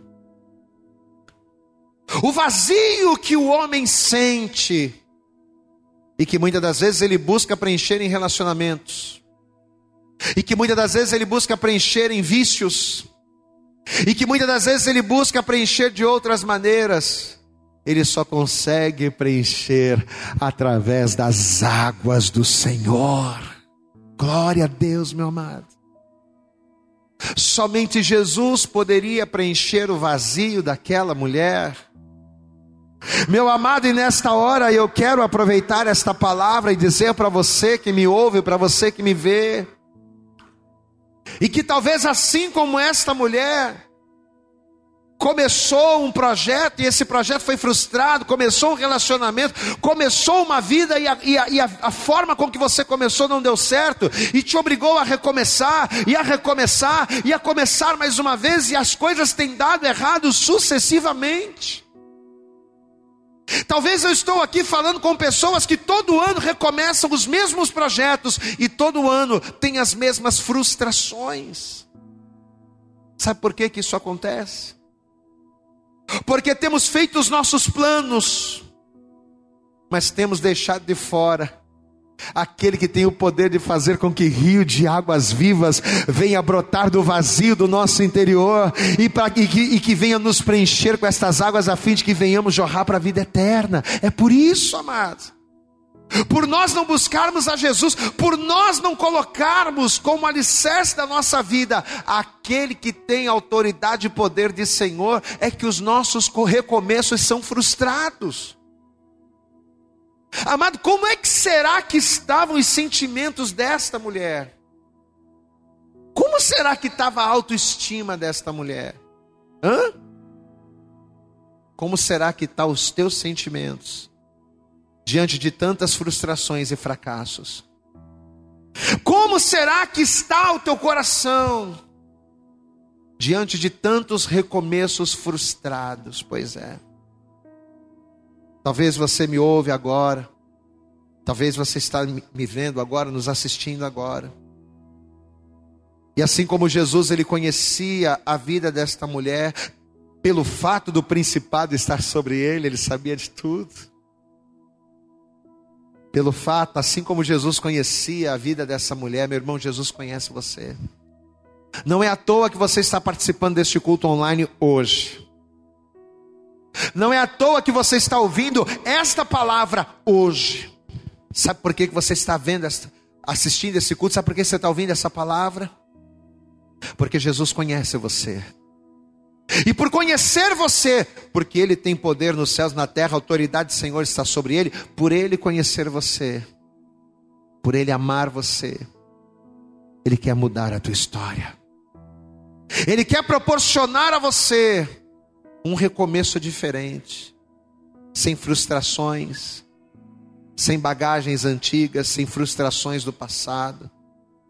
O vazio que o homem sente e que muitas das vezes ele busca preencher em relacionamentos e que muitas das vezes ele busca preencher em vícios, e que muitas das vezes ele busca preencher de outras maneiras, ele só consegue preencher através das águas do Senhor. Glória a Deus, meu amado. Somente Jesus poderia preencher o vazio daquela mulher. Meu amado, e nesta hora eu quero aproveitar esta palavra e dizer para você que me ouve, para você que me vê, e que talvez assim como esta mulher, começou um projeto e esse projeto foi frustrado, começou um relacionamento, começou uma vida e, a, e, a, e a, forma com que você começou não deu certo e te obrigou a recomeçar e a recomeçar e a começar mais uma vez e as coisas têm dado errado sucessivamente. Talvez eu estou aqui falando com pessoas que todo ano recomeçam os mesmos projetos e todo ano tem as mesmas frustrações. Sabe por que, que isso acontece? porque temos feito os nossos planos, mas temos deixado de fora aquele que tem o poder de fazer com que rio de águas vivas venha brotar do vazio do nosso interior e, pra, e, que, e que venha nos preencher com estas águas a fim de que venhamos jorrar para a vida eterna. É por isso, amados. Por nós não buscarmos a Jesus, por nós não colocarmos como alicerce da nossa vida aquele que tem autoridade e poder de Senhor, é que os nossos recomeços são frustrados. Amado, como é que será que estavam os sentimentos desta mulher? Como será que estava a autoestima desta mulher? Hã? Como será que estão tá os teus sentimentos diante de tantas frustrações e fracassos? Como será que está o teu coração diante de tantos recomeços frustrados? Pois é. Talvez você me ouve agora. Talvez você está me vendo agora, nos assistindo agora. E assim como Jesus ele conhecia a vida desta mulher, pelo fato do principado estar sobre ele, ele sabia de tudo. Pelo fato, assim como Jesus conhecia a vida dessa mulher, meu irmão, Jesus conhece você. Não é à toa que você está participando deste culto online hoje. Não é à toa que você está ouvindo esta palavra hoje. Sabe por que você está vendo, assistindo esse culto? Sabe por que você está ouvindo essa palavra? Porque Jesus conhece você. E por conhecer você, porque Ele tem poder nos céus, na terra, a autoridade do Senhor está sobre Ele, por Ele conhecer você, por Ele amar você, Ele quer mudar a tua história. Ele quer proporcionar a você um recomeço diferente, sem frustrações, sem bagagens antigas, sem frustrações do passado,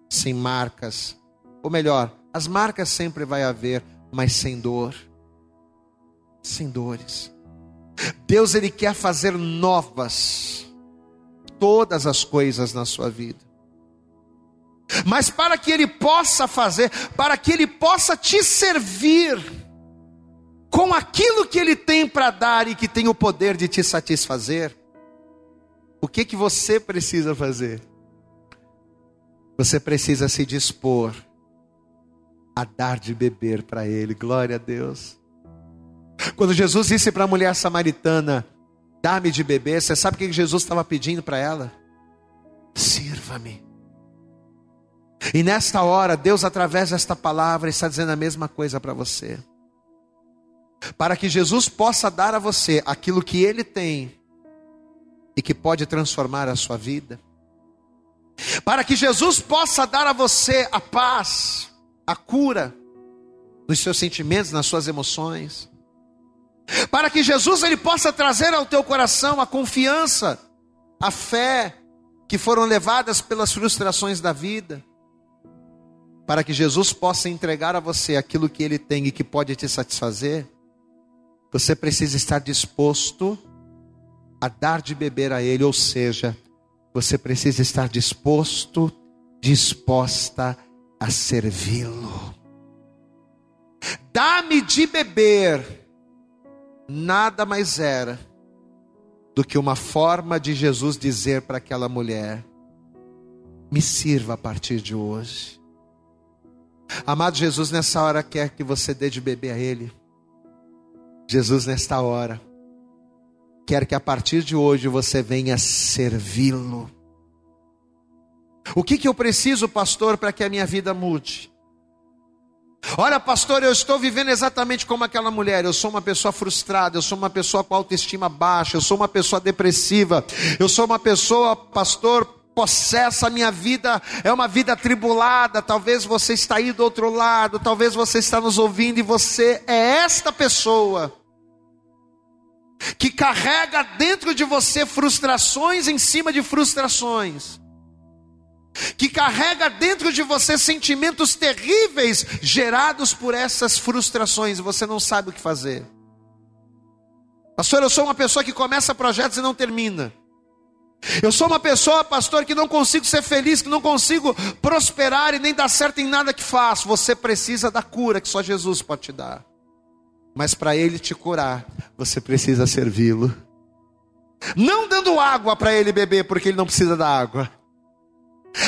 sem marcas. Ou melhor, as marcas sempre vai haver, mas sem dor, sem dores. Deus ele quer fazer novas todas as coisas na sua vida. Mas para que ele possa fazer, para que ele possa te servir, com aquilo que Ele tem para dar e que tem o poder de te satisfazer, o que que você precisa fazer? Você precisa se dispor a dar de beber para Ele, glória a Deus. Quando Jesus disse para a mulher samaritana, dá-me de beber, você sabe o que Jesus estava pedindo para ela? Sirva-me. E nesta hora, Deus, através desta palavra, está dizendo a mesma coisa para você para que Jesus possa dar a você aquilo que Ele tem e que pode transformar a sua vida, para que Jesus possa dar a você a paz, a cura nos seus sentimentos, nas suas emoções, para que Jesus ele possa trazer ao teu coração a confiança, a fé que foram levadas pelas frustrações da vida, para que Jesus possa entregar a você aquilo que ele tem e que pode te satisfazer você precisa estar disposto a dar de beber a Ele, ou seja, você precisa estar disposto, disposta a servi-lo. Dá-me de beber, nada mais era do que uma forma de Jesus dizer para aquela mulher: me sirva a partir de hoje. Amado Jesus, nessa hora quer que você dê de beber a Ele. Jesus, nesta hora, quer que a partir de hoje você venha servi-lo. O que, que eu preciso, pastor, para que a minha vida mude? Olha, pastor, eu estou vivendo exatamente como aquela mulher. Eu sou uma pessoa frustrada, eu sou uma pessoa com autoestima baixa, eu sou uma pessoa depressiva, eu sou uma pessoa, pastor, possessa, a minha vida é uma vida atribulada. Talvez você está aí do outro lado, talvez você está nos ouvindo e você é esta pessoa que carrega dentro de você frustrações em cima de frustrações. Que carrega dentro de você sentimentos terríveis gerados por essas frustrações, e você não sabe o que fazer. Pastor, eu sou uma pessoa que começa projetos e não termina. Eu sou uma pessoa, pastor, que não consigo ser feliz, que não consigo prosperar e nem dar certo em nada que faço. Você precisa da cura que só Jesus pode te dar. Mas para ele te curar, você precisa servi-lo. Não dando água para ele beber, porque ele não precisa da água.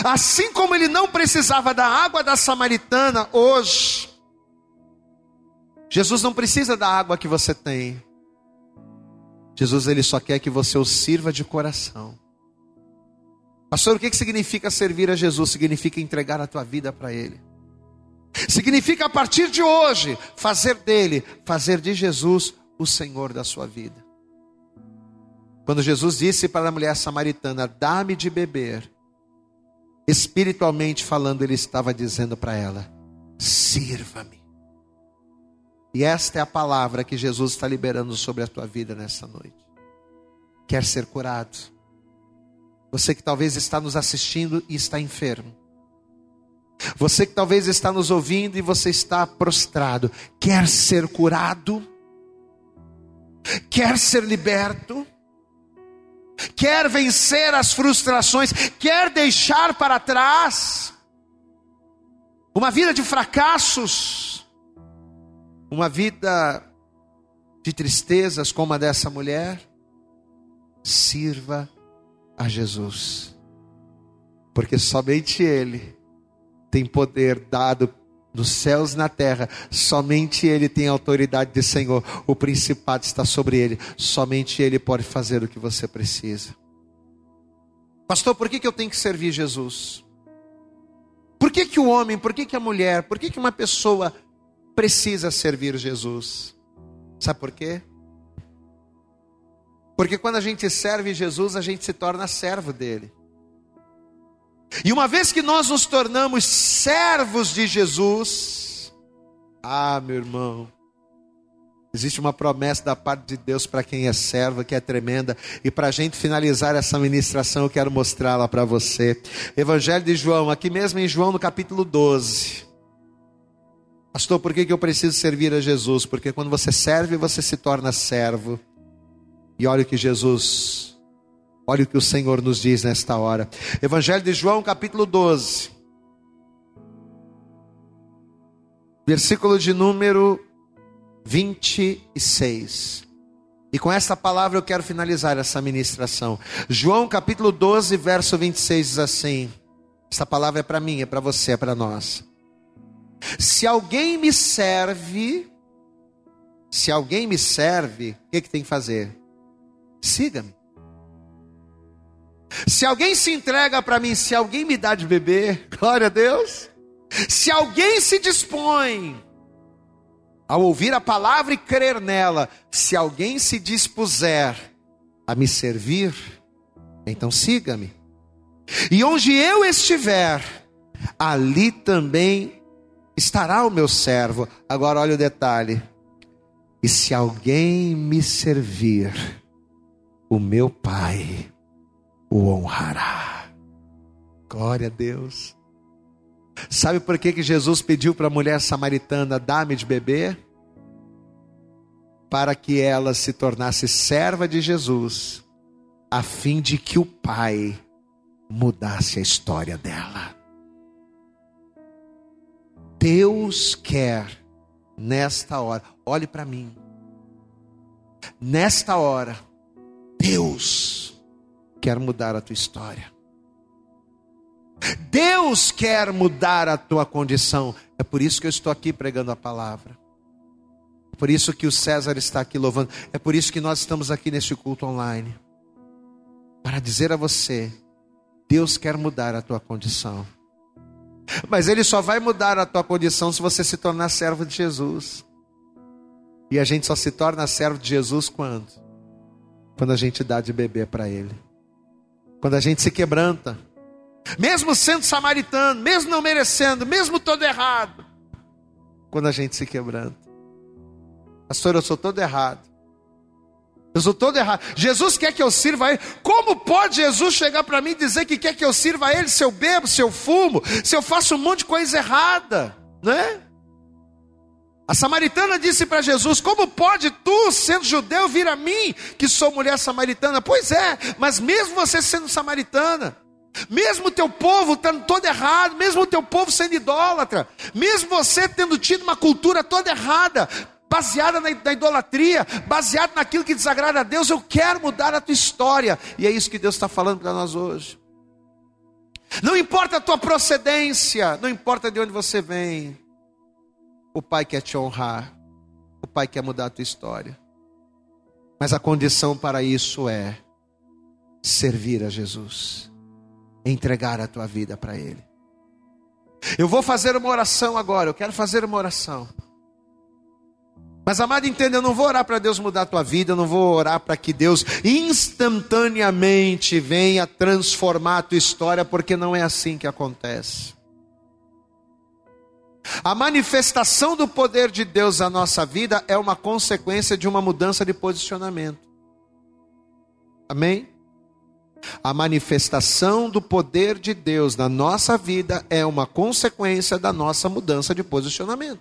Assim como ele não precisava da água da samaritana, hoje, Jesus não precisa da água que você tem. Jesus ele só quer que você o sirva de coração. Pastor, o que significa servir a Jesus? Significa entregar a tua vida para Ele. Significa a partir de hoje fazer dele, fazer de Jesus o Senhor da sua vida. Quando Jesus disse para a mulher samaritana: Dá-me de beber, espiritualmente falando, ele estava dizendo para ela: Sirva-me. E esta é a palavra que Jesus está liberando sobre a tua vida nesta noite. Quer ser curado? Você que talvez está nos assistindo e está enfermo. Você que talvez está nos ouvindo e você está prostrado, quer ser curado? Quer ser liberto? quer vencer as frustrações, quer deixar para trás uma vida de fracassos, uma vida de tristezas como a dessa mulher, sirva a Jesus, porque somente Ele tem poder dado dos céus e na terra, somente Ele tem autoridade de Senhor, o principado está sobre Ele, somente Ele pode fazer o que você precisa. Pastor, por que, que eu tenho que servir Jesus? Por que, que o homem, por que, que a mulher, por que, que uma pessoa precisa servir Jesus? Sabe por quê? Porque quando a gente serve Jesus, a gente se torna servo dele. E uma vez que nós nos tornamos servos de Jesus, ah, meu irmão, existe uma promessa da parte de Deus para quem é servo, que é tremenda. E para a gente finalizar essa ministração, eu quero mostrá-la para você. Evangelho de João, aqui mesmo em João, no capítulo 12. Pastor, por que, eu preciso servir a Jesus? Porque quando você serve, você se torna servo. E olha o que Jesus Olha o que o Senhor nos diz nesta hora. Evangelho de João, capítulo 12. Versículo de número 26. E com esta palavra eu quero finalizar essa ministração. João capítulo 12, verso 26 diz assim: Esta palavra é para mim, é para você, é para nós. Se alguém me serve, se alguém me serve, o que, que tem que fazer? Siga-me. Se alguém se entrega para mim, se alguém me dá de beber, glória a Deus. Se alguém se dispõe ao ouvir a palavra e crer nela, se alguém se dispuser a me servir, então siga-me. E onde eu estiver, ali também estará o meu servo. Agora olha o detalhe. E se alguém me servir, o meu Pai o honrará. Glória a Deus. Sabe por que, que Jesus pediu para a mulher samaritana: dá-me de beber? Para que ela se tornasse serva de Jesus, a fim de que o Pai mudasse a história dela. Deus quer, nesta hora, olhe para mim, nesta hora, Deus quer mudar a tua história. Deus quer mudar a tua condição. É por isso que eu estou aqui pregando a palavra. É por isso que o César está aqui louvando. É por isso que nós estamos aqui neste culto online. Para dizer a você: Deus quer mudar a tua condição. Mas Ele só vai mudar a tua condição se você se tornar servo de Jesus. E a gente só se torna servo de Jesus quando? Quando a gente dá de beber para Ele. Quando a gente se quebranta, mesmo sendo samaritano, mesmo não merecendo, mesmo todo errado, quando a gente se quebranta. Pastor, eu sou todo errado. Eu sou todo errado. Jesus quer que eu sirva a Ele. Como pode Jesus chegar para mim e dizer que quer que eu sirva a Ele se eu bebo, se eu fumo, se eu faço um monte de coisa errada? Né? A samaritana disse para Jesus: Como pode tu, sendo judeu, vir a mim, que sou mulher samaritana? Pois é, mas mesmo você sendo samaritana, mesmo o teu povo estando todo errado, mesmo o teu povo sendo idólatra, mesmo você tendo tido uma cultura toda errada, baseada na, na idolatria, baseada naquilo que desagrada a Deus. Eu quero mudar a tua história, e é isso que Deus está falando para nós hoje. Não importa a tua procedência, não importa de onde você vem, o Pai quer te honrar, o Pai quer mudar a tua história. Mas a condição para isso é servir a Jesus, entregar a tua vida para Ele. Eu vou fazer uma oração agora, eu quero fazer uma oração. Mas, amado, entenda, eu não vou orar para Deus mudar a tua vida, eu não vou orar para que Deus instantaneamente venha transformar a tua história, porque não é assim que acontece. A manifestação do poder de Deus na nossa vida é uma consequência de uma mudança de posicionamento. Amém? A manifestação do poder de Deus na nossa vida é uma consequência da nossa mudança de posicionamento.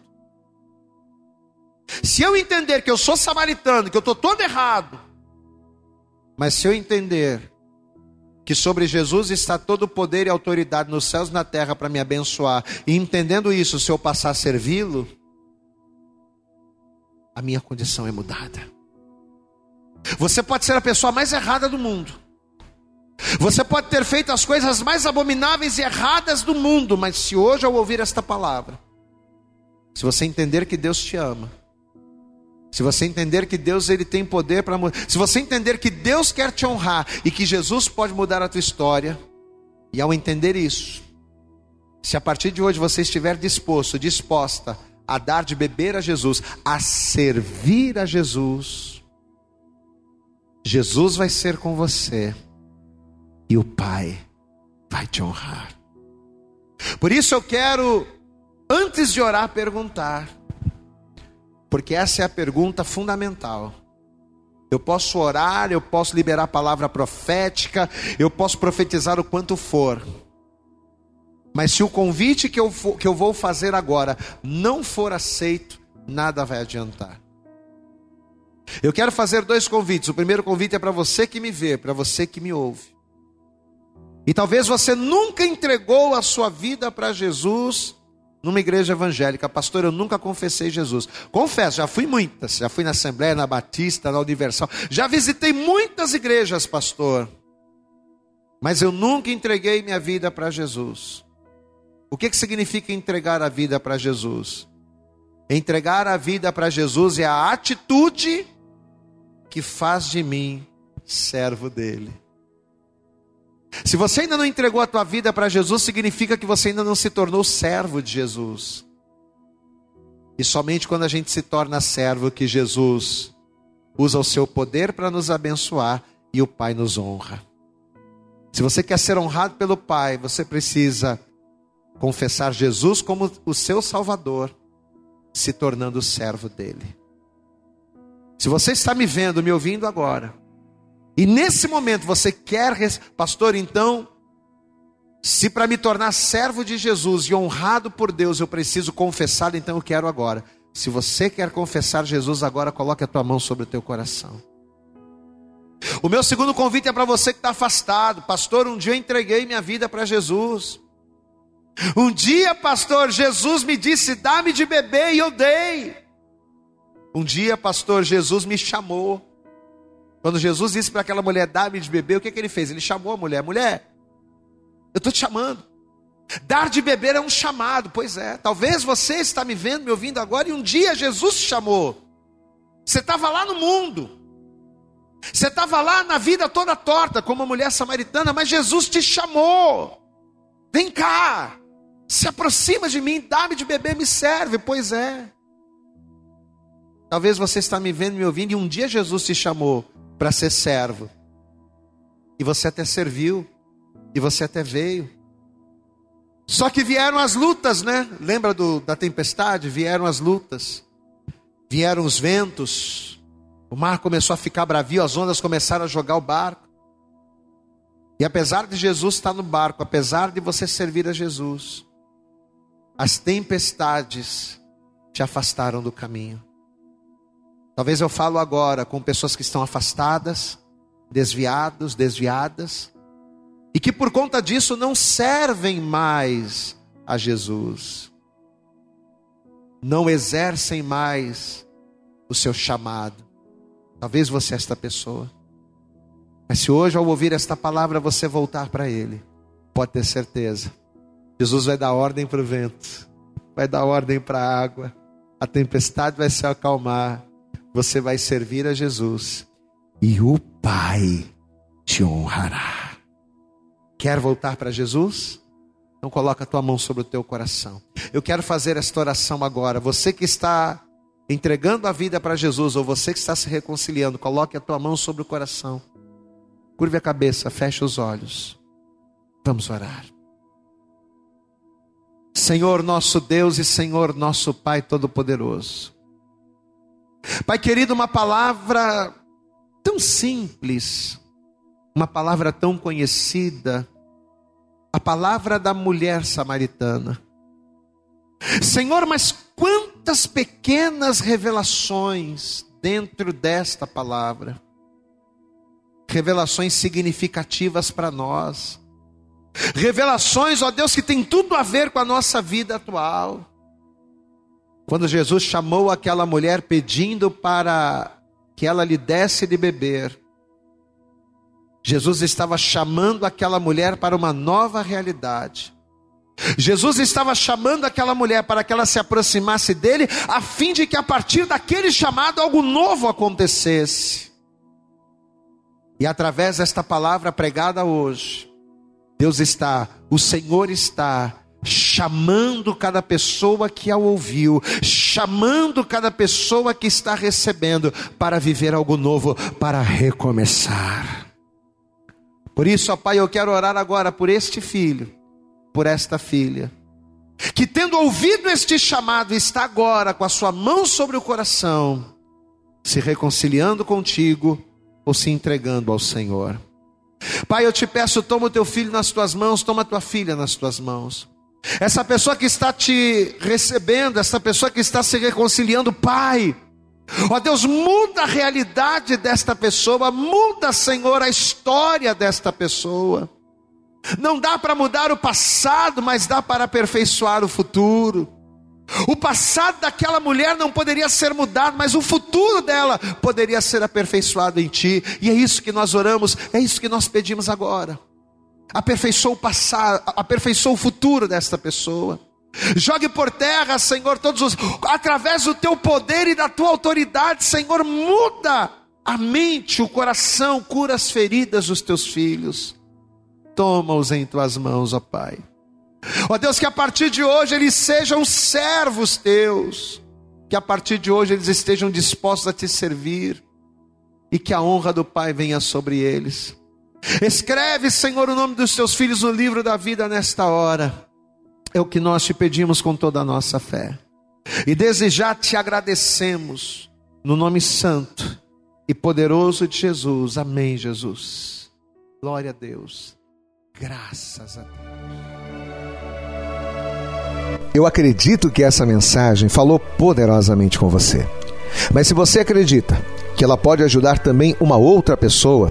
Se eu entender que eu sou samaritano, que eu estou todo errado, mas se eu entender que sobre Jesus está todo o poder e autoridade nos céus e na terra para me abençoar, e entendendo isso, se eu passar a servi-lo, a minha condição é mudada. Você pode ser a pessoa mais errada do mundo. Você pode ter feito as coisas mais abomináveis e erradas do mundo, mas se hoje ao ouvir esta palavra, se você entender que Deus te ama, se você entender que Deus ele tem poder para se você entender que Deus quer te honrar e que Jesus pode mudar a tua história, e ao entender isso, se a partir de hoje você estiver disposto, disposta a dar de beber a Jesus, a servir a Jesus, Jesus vai ser com você e o Pai vai te honrar. Por isso eu quero, antes de orar, perguntar: porque essa é a pergunta fundamental. Eu posso orar, eu posso liberar a palavra profética, eu posso profetizar o quanto for. Mas se o convite que eu, for, que eu vou fazer agora não for aceito, nada vai adiantar. Eu quero fazer dois convites. O primeiro convite é para você que me vê, para você que me ouve. E talvez você nunca entregou a sua vida para Jesus numa igreja evangélica, pastor, eu nunca confessei Jesus. Confesso, já fui muitas, já fui na Assembleia, na Batista, na Universal, já visitei muitas igrejas, pastor. Mas eu nunca entreguei minha vida para Jesus. O que, que significa entregar a vida para Jesus? Entregar a vida para Jesus é a atitude que faz de mim servo dele. Se você ainda não entregou a tua vida para Jesus, significa que você ainda não se tornou servo de Jesus. E somente quando a gente se torna servo que Jesus usa o seu poder para nos abençoar e o Pai nos honra. Se você quer ser honrado pelo Pai, você precisa confessar Jesus como o seu Salvador, se tornando servo dele. Se você está me vendo, me ouvindo agora, e nesse momento você quer, pastor, então, se para me tornar servo de Jesus e honrado por Deus eu preciso confessar, então eu quero agora. Se você quer confessar Jesus agora, coloque a tua mão sobre o teu coração. O meu segundo convite é para você que está afastado. Pastor, um dia eu entreguei minha vida para Jesus. Um dia, pastor, Jesus me disse: dá-me de beber e eu dei. Um dia, pastor, Jesus me chamou. Quando Jesus disse para aquela mulher, dá-me de beber, o que, que ele fez? Ele chamou a mulher: mulher, eu estou te chamando. Dar de beber é um chamado, pois é. Talvez você está me vendo, me ouvindo agora, e um dia Jesus te chamou. Você estava lá no mundo. Você estava lá na vida toda torta, como a mulher samaritana, mas Jesus te chamou. Vem cá, se aproxima de mim, dá-me de beber, me serve. Pois é. Talvez você está me vendo, me ouvindo, e um dia Jesus te chamou para ser servo. E você até serviu, e você até veio. Só que vieram as lutas, né? Lembra do, da tempestade? Vieram as lutas, vieram os ventos, o mar começou a ficar bravio, as ondas começaram a jogar o barco. E apesar de Jesus estar no barco, apesar de você servir a Jesus, as tempestades te afastaram do caminho. Talvez eu falo agora com pessoas que estão afastadas, desviados, desviadas, e que por conta disso não servem mais a Jesus. Não exercem mais o seu chamado. Talvez você é esta pessoa. Mas se hoje, ao ouvir esta palavra, você voltar para Ele, pode ter certeza. Jesus vai dar ordem para o vento, vai dar ordem para a água, a tempestade vai se acalmar, você vai servir a Jesus e o Pai te honrará. Quer voltar para Jesus? Então coloca a tua mão sobre o teu coração. Eu quero fazer esta oração agora. Você que está entregando a vida para Jesus ou você que está se reconciliando, coloque a tua mão sobre o coração. Curve a cabeça, feche os olhos. Vamos orar. Senhor nosso Deus e Senhor nosso Pai Todo-Poderoso. Pai querido, uma palavra tão simples, uma palavra tão conhecida, a palavra da mulher samaritana. Senhor, mas quantas pequenas revelações dentro desta palavra, revelações significativas para nós, revelações, ó Deus, que tem tudo a ver com a nossa vida atual. Quando Jesus chamou aquela mulher pedindo para que ela lhe desse de beber. Jesus estava chamando aquela mulher para uma nova realidade. Jesus estava chamando aquela mulher para que ela se aproximasse dele, a fim de que a partir daquele chamado algo novo acontecesse. E através desta palavra pregada hoje, Deus está, o Senhor está chamando cada pessoa que a ouviu, chamando cada pessoa que está recebendo para viver algo novo, para recomeçar. Por isso, ó Pai, eu quero orar agora por este filho, por esta filha, que tendo ouvido este chamado, está agora com a sua mão sobre o coração, se reconciliando contigo ou se entregando ao Senhor. Pai, eu te peço, toma o teu filho nas tuas mãos, toma a tua filha nas tuas mãos. Essa pessoa que está te recebendo, essa pessoa que está se reconciliando, Pai, ó Deus, muda a realidade desta pessoa, muda, Senhor, a história desta pessoa. Não dá para mudar o passado, mas dá para aperfeiçoar o futuro. O passado daquela mulher não poderia ser mudado, mas o futuro dela poderia ser aperfeiçoado em ti. E é isso que nós oramos, é isso que nós pedimos agora aperfeiçoa o passado, aperfeiçoa o futuro desta pessoa. Jogue por terra, Senhor, todos os através do teu poder e da tua autoridade, Senhor, muda a mente, o coração, cura as feridas dos teus filhos. Toma-os em tuas mãos, ó Pai. Ó Deus, que a partir de hoje eles sejam servos teus, que a partir de hoje eles estejam dispostos a te servir e que a honra do Pai venha sobre eles. Escreve, Senhor, o nome dos teus filhos no livro da vida nesta hora. É o que nós te pedimos com toda a nossa fé. E desejar te agradecemos no nome santo e poderoso de Jesus. Amém, Jesus. Glória a Deus. Graças a Deus. Eu acredito que essa mensagem falou poderosamente com você. Mas se você acredita que ela pode ajudar também uma outra pessoa,